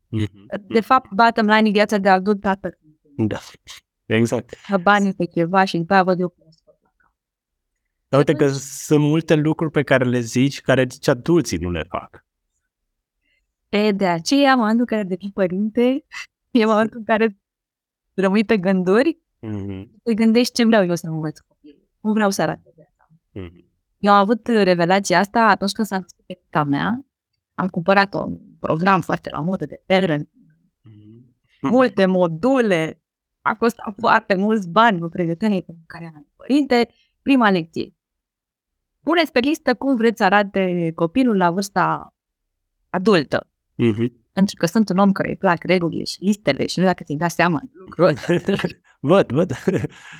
Mhm. De fapt, bottom line, viața de adult, tată, Da, exact. banii pe ceva și după aia văd eu cum o scot la cap. Dar uite că sunt multe lucruri pe care le zici, care zici adulții nu le fac. E, de aceea, în momentul în care devii părinte, e momentul în care rămâi pe gânduri, Mhm. te gândești ce vreau eu să învăț copilul, cum vreau să arate viața. Mhm. Eu am avut uh, revelația asta atunci când s-a născut fetița mea. Am cumpărat un program foarte la modă de parent, Mhm. multe module, a costat foarte mulți bani, vă pregătenie pentru care am părinte. Prima lecție. Puneți pe listă cum vreți să arate copilul la vârsta adultă. Mhm. Pentru că sunt un om care îi plac regulile și listele și nu dacă ți-ai dat seama de lucrul ăsta. Văd, văd.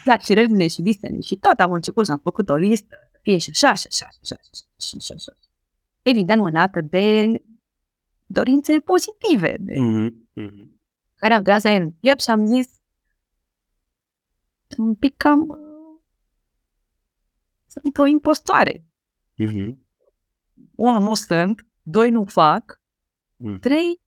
plac și regulile și listele și tot am început și am făcut o listă, să fie și așa, și așa, și așa, și așa, și așa. Evident, mânată de dorințe pozitive, de Mhm. Mhm. care am tras în piept și am zis un pic cam uh, sunt o impostoare. Mhm. Unu, nu sunt, doi, nu fac, Mhm. trei,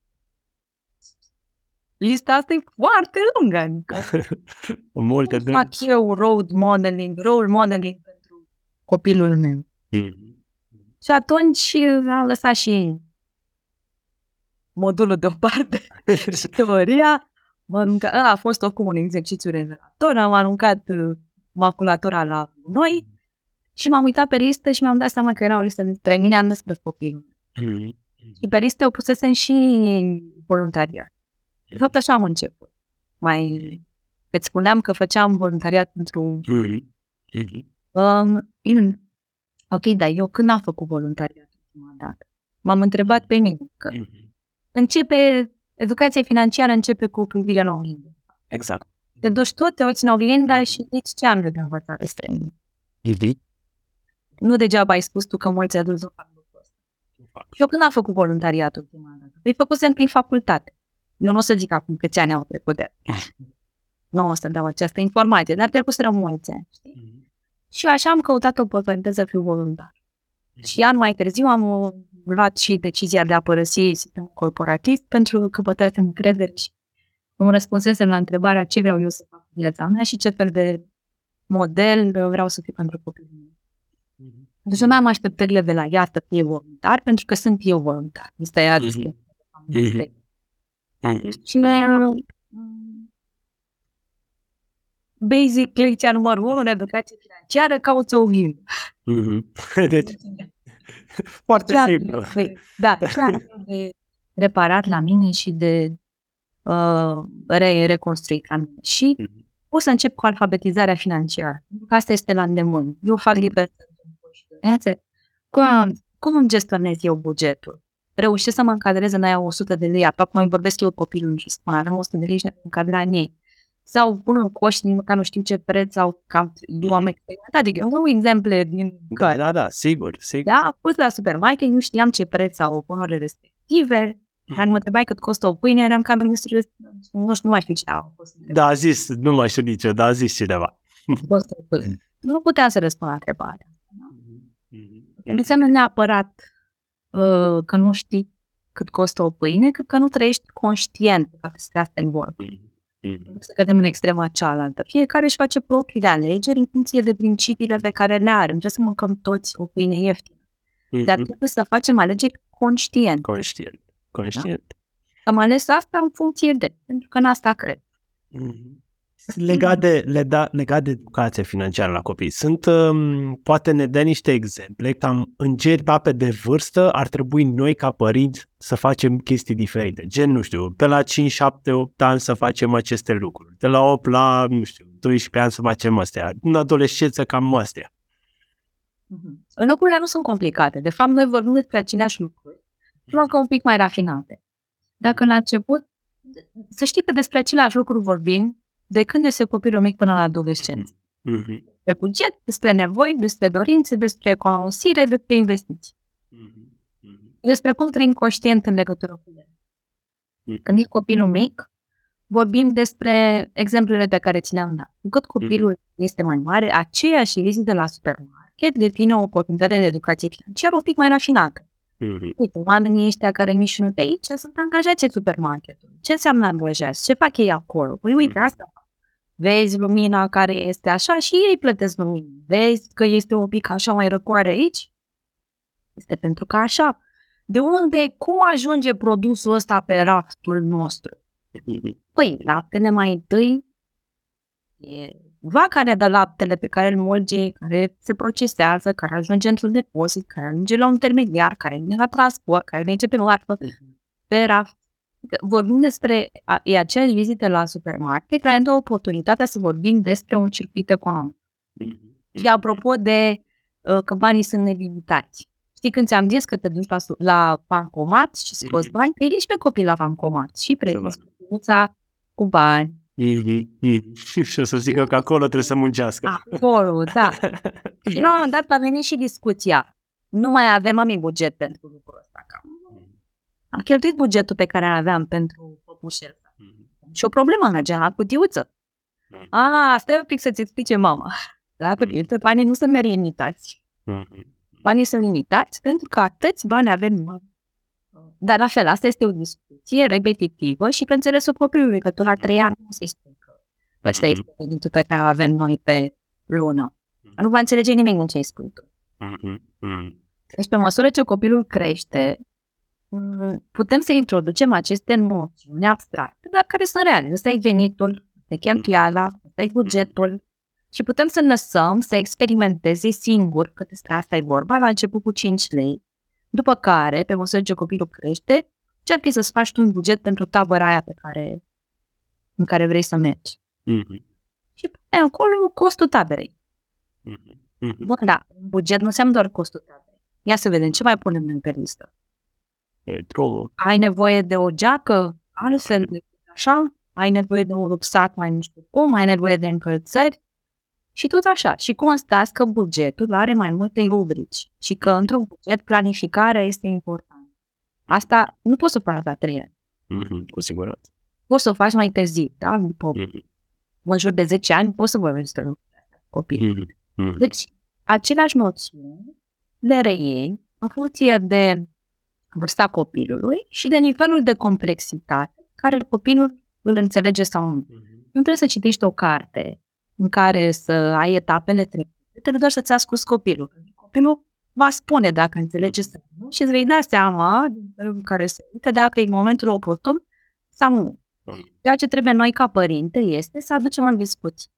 lista asta e foarte lungă. Adică Multe cum de... fac eu road modeling, role modeling pentru copilul meu. Mhm. Și atunci am lăsat și modulul deoparte și teoria. M-am aruncat, ăla a fost oricum un exercițiu revelator, am aruncat uh, maculatura la noi și m-am uitat pe listă și mi-am dat seama că era o listă despre mine, am despre copilul. Mhm. Și pe listă eu pusesem și voluntariat. De fapt, așa am început. Mai îți spuneam că făceam voluntariat pentru... Mhm. Mhm. Um, in- ok, dar eu când am făcut voluntariat ultima dată? M-am întrebat pe mine că Mhm. Începe, educația financiară începe cu privirea la oglindă. Exact. Te duci tu, te uiți în oglindă și zici ce am de învățat despre mine. Mhm. Nu degeaba ai spus tu că mulți adulți nu fac lucrul ăsta. Și eu când am făcut voluntariat ultima dată? Îi făcusem prin facultate. Eu nu o să zic acum câți ani au trecut de Nu o să dau această informație, dar trecuseră mulți ani. Știi? Mhm. Și așa am căutat o oportunitate să fiu voluntar. Și an mai târziu am uh, luat și decizia de a părăsi sistemul corporativ pentru că pătrăsem încredere și îmi răspunsesem la întrebarea ce vreau eu să fac în viața mea și ce fel de model uh, vreau să fiu pentru copilul meu. Mhm. Deci nu mai am așteptările de la ea să fie voluntar, pentru că sunt eu voluntar. Asta e Mhm. adică. Mhm. Mhm. Și mm, basic, lecția numărul 1 în educație financiară, cauți o oglindă. Mhm. Deci, foarte Clar, simplu. păi, Da, clar, de reparat la mine și de uh, re- reconstruit la mine. Și Mhm. o să încep cu alfabetizarea financiară. Pentru că asta este la îndemână. Eu fac liber cum, cum îmi gestionez eu bugetul? Reușesc să mă încadrez în aia 100 de lei, acum îi vorbesc eu copilul și spun, avem 100 de lei și ne încadra în ei. Sau pun un coș și nici măcar nu știu ce preț sau cam eu am experimentat. Adică nu exemple din Da, da, da, sigur, sigur. da, am pus la supermarket, nu știam ce preț au bunurile respective. Dar mă întrebai cât costă o pâine, eram cam ministrul, nu știu, nu mai știu ce au fost. Da, a zis, nu mai știu nici eu, dar a zis cineva. Costă o pâine. Nu puteam să răspund la întrebarea. Mhm. Nu înseamnă neapărat uh, că nu știi cât costă o pâine, cât că nu trăiești conștient că despre asta e vorba. Mhm. Să cădem în extrema cealaltă. Fiecare își face propriile alegeri în funcție de principiile pe care le are. Nu trebuie să mâncăm toți o pâine ieftină. Dar Mhm. trebuie să facem alegeri conștient. Conștient. Conștient. Am ales asta în funcție de, pentru că în asta cred. Mhm. Legat de, le da, legat de educația financiară la copii, sunt, um, poate ne dă niște exemple, cam în ce etape de vârstă ar trebui noi ca părinți să facem chestii diferite. Gen, nu știu, pe la 5, 7, 8 ani să facem aceste lucruri, de la 8 la, nu știu, 12 ani să facem astea, în adolescență cam astea. Mhm. Lucrurile nu sunt complicate. De fapt, noi vorbim despre aceleași lucruri, numai că un pic mai rafinate. Dacă la început, să știi că despre aceleași lucruri vorbim de când este copilul mic până la adolescență. Mhm. Despre buget, despre nevoi, despre dorințe, despre economisire, despre investiții. Mhm. Mhm. Despre cum trăim conștient în legătură cu el. Mm. Când e copilul mic, vorbim despre exemplele pe care ți le-am dat. Cu cât copilul este mai mare, aceeași vizită la supermarket devine o oportunitate de educație financiară un pic mai rafinată. Mhm. Uite, oamenii ăștia care nici nu pe aici sunt angajați în supermarketul. Ce înseamnă angajați? Ce fac ei acolo? Păi uite, Mhm. asta fac. Vezi lumina care este așa și ei plătesc lumina. Vezi că este un pic așa mai răcoare aici? Este pentru că așa. De unde, cum ajunge produsul ăsta pe raftul nostru? Mhm. Păi, laptele mai întâi e vaca ne dă laptele pe care îl mulge, care se procesează, care ajunge într-un depozit, care ajunge la un intermediar, care vine la transport, care merge pe marfă, pe raft. Vorbim despre, a- e aceeași vizită la supermarket care ne dă oportunitatea să vorbim despre un circuit economic. Mhm. Și apropo de uh, că banii sunt nelimitați. Știi când ți-am zis că te duci la, su- la bancomat și scoți Mhm. bani, îi și pe copii la bancomat și Da. prezi cuța cu bani. Mhm. Mhm. Și o să zică că acolo trebuie să muncească. Acolo, da. Și la un moment dat a venit și discuția. Nu mai avem mami buget pentru lucrul ăsta. Că Am cheltuit bugetul pe care îl aveam pentru păpușel. Mhm. Și o problemă mergea la cutiuță. Mhm. A, stai un pic să-ți explice mama. La cutiuță banii nu sunt mereu limitați. Mhm. Banii sunt limitați pentru că atâți bani avem noi. Dar la fel, asta este o discuție repetitivă și pe înțelesul copilului, că tu la trei ani nu se spune că ăsta Mhm. este venitul pe care îl avem noi pe lună. Nu va înțelege nimeni din ce ai spus tu. Mhm. Mhm. Deci, pe măsură ce copilul crește, m, putem să introducem aceste noțiuni abstracte, dar care sunt reale. Ăsta e venitul, ăsta e cheltuiala, ăsta e bugetul. Și putem să lăsăm să experimenteze singur, că despre asta e vorba, la început cu 5 lei, după care, pe măsură ce copilul crește, încerci să-ți faci tu un buget pentru tabăra aia pe care, în care vrei să mergi. Mhm. Și pe acolo costul taberei. Mhm. Mhm. Bun, da, buget nu înseamnă doar costul taberei. Ia să vedem ce mai punem în pe listă. Petrolul. ai nevoie de o geacă, altfel de așa, ai nevoie de un rucsac mai nu știu cum, ai nevoie de încălțări și tot așa. Și constați că bugetul are mai multe rubrici și că într-un buget planificarea este importantă. Asta nu poți să o faci la trei ani. Mhm. Cu siguranță. Poți să o faci mai târziu, da? După Mhm. în jur de 10 ani poți să vorbești despre lucrurile astea cu copii. Mhm. Mhm. Deci, aceleași noțiuni le reiei în funcție de vârsta copilului și de nivelul de complexitate care copilul îl înțelege sau nu. Mhm. Nu trebuie să citești o carte în care să ai etapele trecute, trebuie doar să-ți asculți copilul. Copilul va spune dacă înțelege sau nu și îți vei da seama din felul în care se uită dacă e momentul oportun sau nu. Ceea ce trebuie noi ca părinte este să aducem în discuție.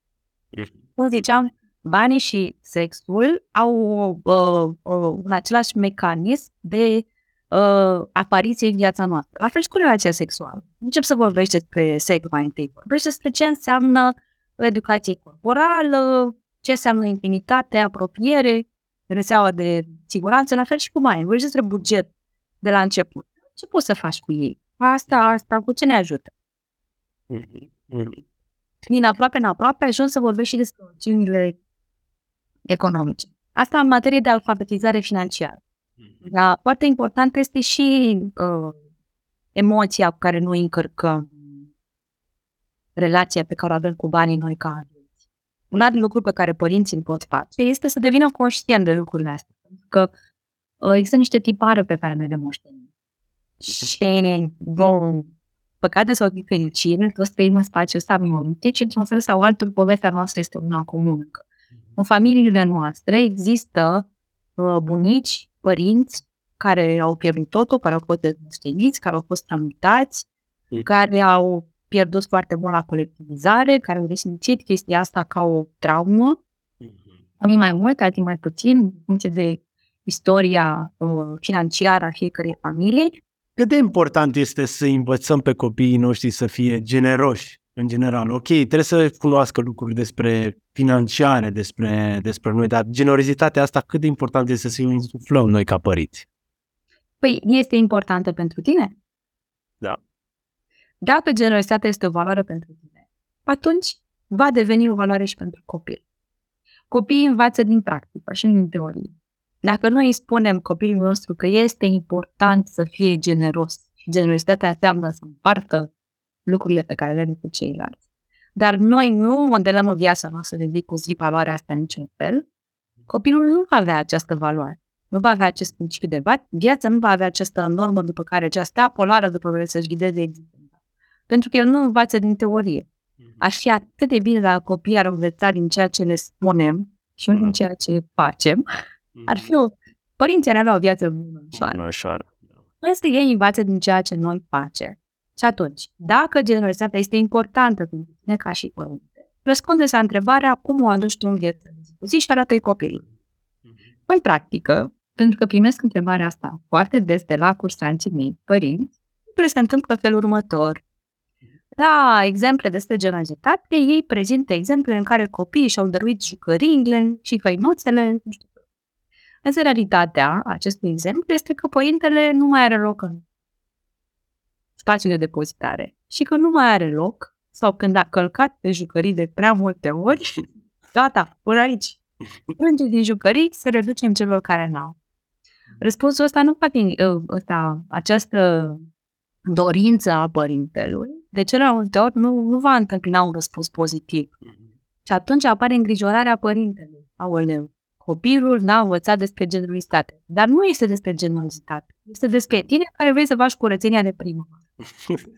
Mhm. Cum ziceam, banii și sexul au uh, uh, un același mecanism de uh, apariție în viața noastră. La fel și cu relația sexuală. Încep să vorbești despre sex mai întâi. Vorbești despre ce înseamnă educație corporală, ce înseamnă intimitate, apropiere, rețeaua de siguranță, la fel și cu banii. Vorbești despre buget de la început. Ce poți să faci cu ei? Asta, asta, cu ce ne ajută? Mhm. Mhm. din aproape în aproape, ajung să vorbesc și despre opțiunile economice. Asta în materie de alfabetizare financiară. Mhm. Dar foarte important este și uh, emoția cu care noi încărcăm relația pe care o avem cu banii noi ca adulți. Un alt lucru pe care părinții îl pot face este să devină conștient de lucrurile astea. Pentru că uh, există niște tipare pe care noi le moștenim. Și vom păcate sau din fericire, toți trăim în spațiul ăsta mimetic și într-un fel sau altul povestea noastră este una comună. În familiile noastre există uh, bunici, părinți care au pierdut totul, care au fost dezmășteniți, care au fost tramitați, Mm. care au pierdut foarte mult la colectivizare, care au resimțit chestia asta ca o traumă, Mhm. unii mai mult, alții mai puțin, în funcție de istoria uh, financiară a fiecărei familii. Cât de important este să învățăm pe copiii noștri să fie generoși în general. Ok, trebuie să cunoască lucruri despre financiare, despre, despre noi, dar generozitatea asta cât de important este să-i insuflăm noi ca părinți? Păi, este importantă pentru tine? Da. Dacă generozitatea este o valoare pentru tine, atunci va deveni o valoare și pentru copil. Copiii învață din practică și din teorie. Dacă noi îi spunem copilului nostru că este important să fie generos și generozitatea înseamnă să împartă lucrurile pe care le are cu ceilalți, dar noi nu modelăm o viața noastră de zi cu zi valoarea asta în niciun fel, copilul nu va avea această valoare. Nu va avea acest principiu de viață, nu va avea această normă după care această polară după care să-și ghideze existența. Pentru că el nu învață din teorie. Mhm. Ar fi atât de bine dacă copiii ar învăța din ceea ce le spunem și nu din mhm. ceea ce facem. Ar fi o... Părinții ar avea o viață bună, ușoară. ușoară. Este ei învață din ceea ce noi facem. Și atunci, dacă generozitatea este importantă pentru tine ca și părinte, răspunde la întrebarea cum o aduci tu în viață zi și arată-i copilul. În practică, pentru că primesc întrebarea asta foarte des de la cursanții mei, părinți, se întâmplă felul următor. La exemple despre generozitate, ei prezintă exemple în care copiii și-au dăruit jucăriile și făinuțele, nu știu. Însă realitatea acestui exemplu este că părintele nu mai are loc în spațiul de depozitare și că nu mai are loc sau când a călcat pe jucării de prea multe ori, gata, până aici. Plânge din jucării, să reducem celor care n-au. Răspunsul ăsta nu poate, ă, ăsta, această dorință a părintelui, de cele mai multe ori nu, nu va întâmpina un răspuns pozitiv. Și atunci apare îngrijorarea părintelui. Aoleu, copilul n-a învățat despre generozitate. Dar nu este despre generozitate. Este despre tine care vrei să faci curățenia de primă.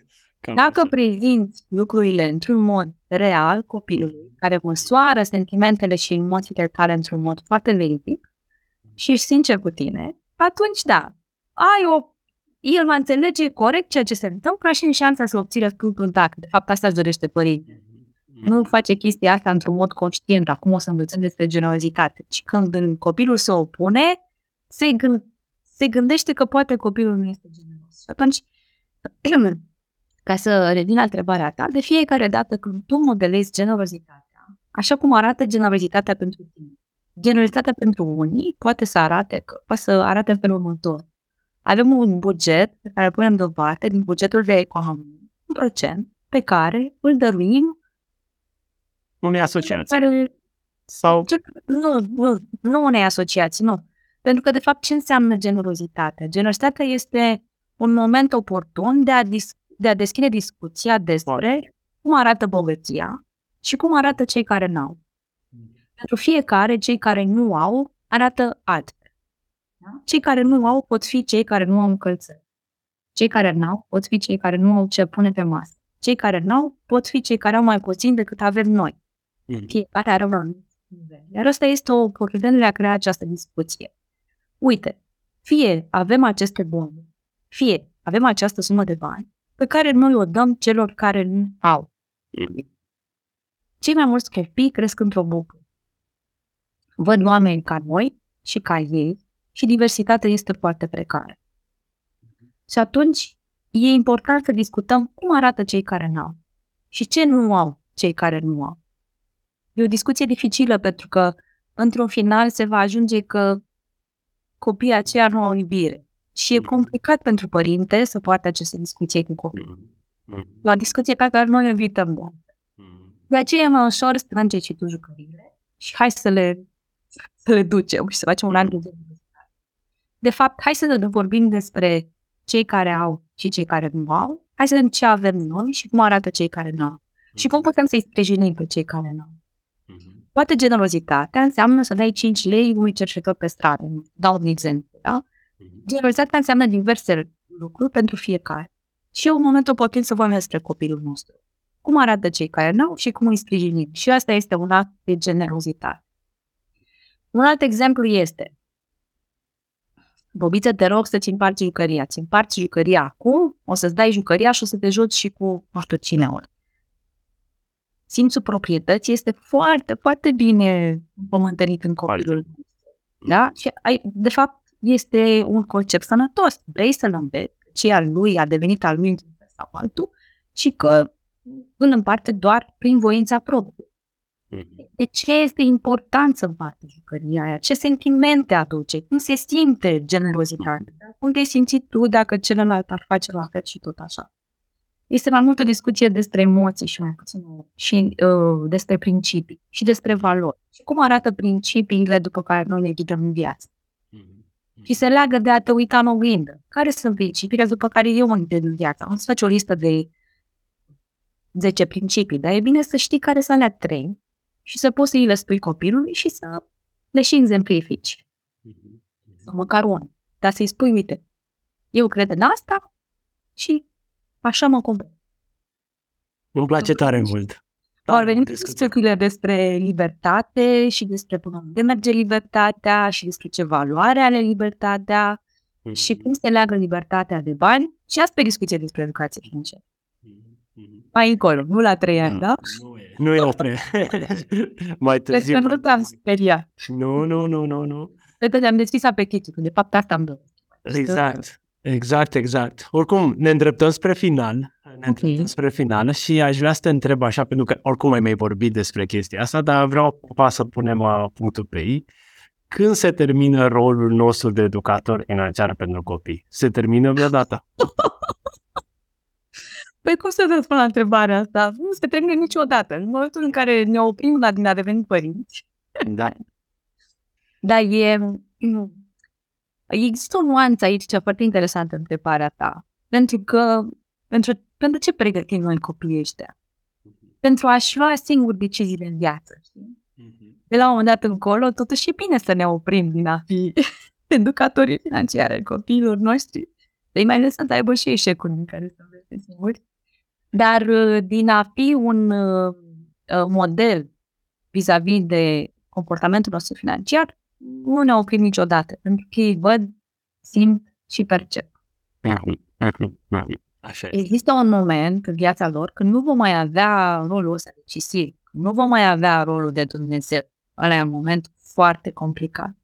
Dacă așa. prezinți lucrurile într-un mod real copilului, care măsoară sentimentele și emoțiile tale într-un mod foarte verific și ești sincer cu tine, atunci da, ai o el va înțelege corect ceea ce se întâmplă și în șansa să obții răspunsul dacă. De fapt, asta își dorește părinte. Mhm. Nu face chestia asta într-un mod conștient, acum o să învățăm despre generozitate, ci când copilul se opune, se, gând- se gândește că poate copilul nu este generos. Și atunci, ca să revin la întrebarea ta, de fiecare dată când tu modelezi generozitatea, așa cum arată generozitatea pentru tine, generozitatea pentru unii poate să arate, că, poate să arate în felul următor. Avem un buget pe care îl punem deoparte din bugetul de economie, un procent pe care îl dăruim unei asociații. Care, Sau... Nu, nu, nu unei asociații, nu. Pentru că, de fapt, ce înseamnă generozitatea? Generozitatea este un moment oportun de a, dis- de a deschide discuția despre cum arată bogăția și cum arată cei care n-au. Pentru fiecare, cei care nu au arată altfel. Da? Cei care nu au pot fi cei care nu au încălțări. Cei care n-au pot fi cei care nu au ce pune pe masă. Cei care n-au pot fi cei care au mai puțin decât avem noi. Mm. Fiecare are un nivel. Iar asta este o oportunitate de a crea această discuție. Uite, fie avem aceste bunuri, fie avem această sumă de bani pe care noi o dăm celor care nu au. Mm. Cei mai mulți copii cresc într-o buclă. Văd oameni ca noi și ca ei și diversitatea este foarte precară. Și atunci e important să discutăm cum arată cei care nu au și ce nu au cei care nu au. E o discuție dificilă pentru că într-un final se va ajunge că copiii aceia nu au iubire. Și e complicat pentru părinte să poarte aceste discuții cu copii. La discuție pe care noi evităm. Da. De aceea e mai ușor strânge și tu jucările și hai să le, să le ducem și să facem un an de De fapt, hai să ne vorbim despre cei care au și cei care nu au. Hai să vedem ce avem noi și cum arată cei care nu au. Și cum putem să-i sprijinim pe cei care nu au. Poate generozitatea înseamnă să dai 5 lei unui cercetător pe stradă. Dau un exemplu, da? Mhm. Generozitatea înseamnă diverse lucruri pentru fiecare. Și e un moment oportun să vorbim despre copilul nostru. Cum arată cei care n-au și cum îi sprijinim. Și asta este un act de generozitate. Un alt exemplu este Bobiță, te rog să-ți împarți jucăria. Ți împarți jucăria acum, o să-ți dai jucăria și o să te joci și cu nu știu cine ori simțul proprietății este foarte, foarte bine pământărit în copilul. Da? Și ai, de fapt este un concept sănătos. Vrei să-l înveți ce al lui a devenit al lui sau altul și că îl împarte doar prin voința proprie. Mhm. De ce este important să împarte jucăria aia? Ce sentimente aduce? Cum se simte generozitatea? Cum te simți tu dacă celălalt ar face la fel și tot așa? Este mai multă discuție despre emoții și mai puțin și uh, despre principii și despre valori. Și cum arată principiile după care noi ne ghidăm în viață. Și se leagă de a te uita în oglindă. Care sunt principiile după care eu mă ghidez în viață? Am să faci o listă de 10 principii, dar e bine să știi care sunt alea trei și să poți să îi le spui copilului și să le și exemplifici. Sau măcar unul. Dar să-i spui, uite, eu cred în asta și așa mă compun. Îmi place tare mult. Au venit discuție. discuțiile despre libertate și despre până unde merge libertatea și despre ce valoare are libertatea Mhm. și cum se leagă libertatea de bani și asta e discuție despre educație financiară. Mai încolo, nu la trei ani, Mm. da? Nu e. Nu e o pre. Mai Cred târziu. că nu te-am speriat. Nu, nu, nu, nu, nu. Cred că te-am deschis apetitul, că de fapt asta am dorit. Exact. Exact, exact. Oricum, ne îndreptăm spre final. Ne îndreptăm spre final și aș vrea să te întreb așa, pentru că oricum ai mai vorbit despre chestia asta, dar vreau cumva să punem uh, punctul pe ei. Când se termină rolul nostru de educator financiar pentru copii? Se termină vreodată? Păi cum să răspund la întrebarea asta? Nu se termină niciodată. În momentul în care ne oprim la din a deveni părinți, Da. Dar e... mm, Există o nuanță aici ce foarte interesantă în întrebarea ta. Pentru că... Pentru, pentru ce pregătim noi copiii ăștia? Pentru a-și lua singur deciziile în viață. Știi? De la un moment dat încolo, totuși e bine să ne oprim din a fi educatorii financiari ai copiilor noștri. Ei mai lăsăm să aibă și eșecuri în care să învețe singuri. Dar uh, din a fi un uh, uh, model vis-a-vis de comportamentul nostru financiar, nu ne oprim niciodată, pentru că ei văd, simt și percep. Așa e. Există un moment în viața lor când nu vom mai avea rolul ăsta decisiv, nu vom mai avea rolul de Dumnezeu. Ăla e un moment foarte complicat.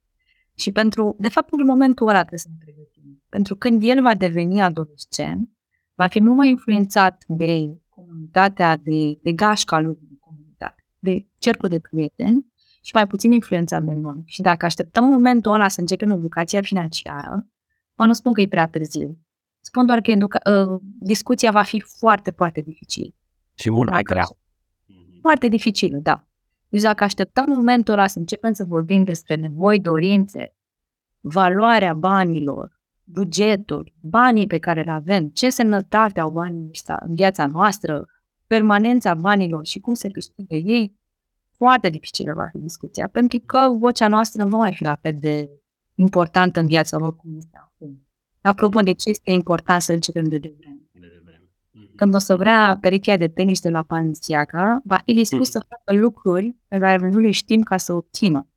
Și pentru, de fapt, în momentul ăla trebuie să ne pregătim. Pentru când el va deveni adolescent, va fi mult mai influențat de comunitatea, de, de gașca lui de comunitate, de cercul de prieteni și mai puțin influențat de noi. Și dacă așteptăm momentul ăla să începem educația financiară, mă nu spun că e prea târziu. Spun doar că educa- uh, discuția va fi foarte, foarte dificilă. Și mult mai Dacă- grea. Foarte dificilă, da. Deci dacă așteptăm momentul ăla să începem să vorbim despre nevoi, dorințe, valoarea banilor, bugetul, banii pe care le avem, ce semnătate au banii ăștia în viața noastră, permanența banilor și cum se câștigă ei, foarte dificilă va fi discuția, pentru că vocea noastră nu va mai fi la fel de importantă în viața lor cum este acum. Apropo de ce este important să începem de devreme. Când o să vrea perechea de tenis de la Balenciaga, va fi dispus să facă lucruri pe care nu le știm ca să obțină.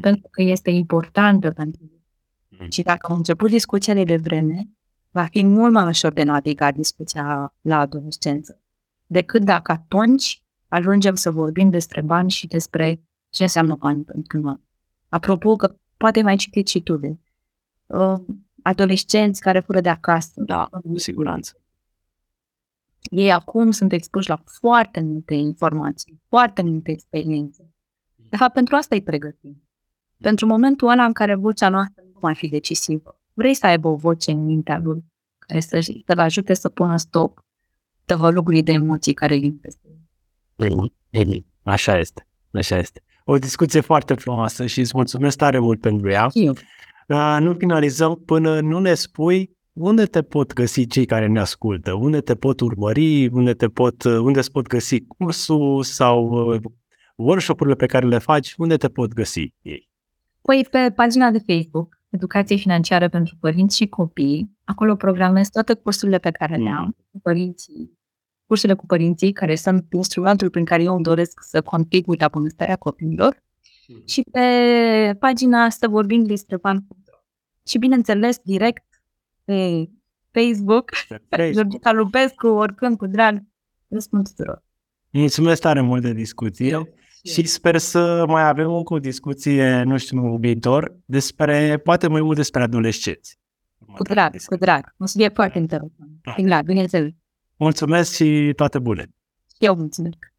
Pentru că este importantă pentru el. Și dacă am început discuția de devreme, va fi mult mai ușor de navigat discuția la adolescență. Decât dacă atunci ajungem să vorbim despre bani și despre ce înseamnă bani pentru noi. Apropo că poate mai citiți și tu de uh, adolescenți care fură de acasă. Da, cu siguranță. Ei acum sunt expuși la foarte multe informații, foarte multe experiențe. De fapt, pentru asta îi pregătim. Pentru momentul ăla în care vocea noastră nu va mai fi decisivă. Vrei să aibă o voce în mintea lui care să te ajute să pună stop tăvălugului de emoții care îi peste. Așa este. Așa este. O discuție foarte frumoasă și îți mulțumesc tare mult pentru ea. Eu. Uh, nu finalizăm până nu ne spui unde te pot găsi cei care ne ascultă, unde te pot urmări, unde te pot, uh, unde îți pot găsi cursul sau uh, workshop-urile pe care le faci, unde te pot găsi ei. Păi pe pagina de Facebook, Educație financiară pentru părinți și copii, acolo programez toate cursurile pe care le am cu părinții, cursurile cu părinții, care sunt instrumentul prin care eu îmi doresc să contribui la bunăstarea copiilor. Și pe pagina asta vorbim despre bani.ro. Și bineînțeles, direct pe Facebook, Georgita Lupescu, oricând cu drag, răspund tuturor. Mulțumesc tare mult de discuție și sper să mai avem încă o discuție, nu știu, în viitor, despre, poate mai mult despre adolescenți. Cu drag, cu drag. O să fie foarte interesant. Exact, bineînțeles. Mulțumesc și toate bune! Eu mulțumesc!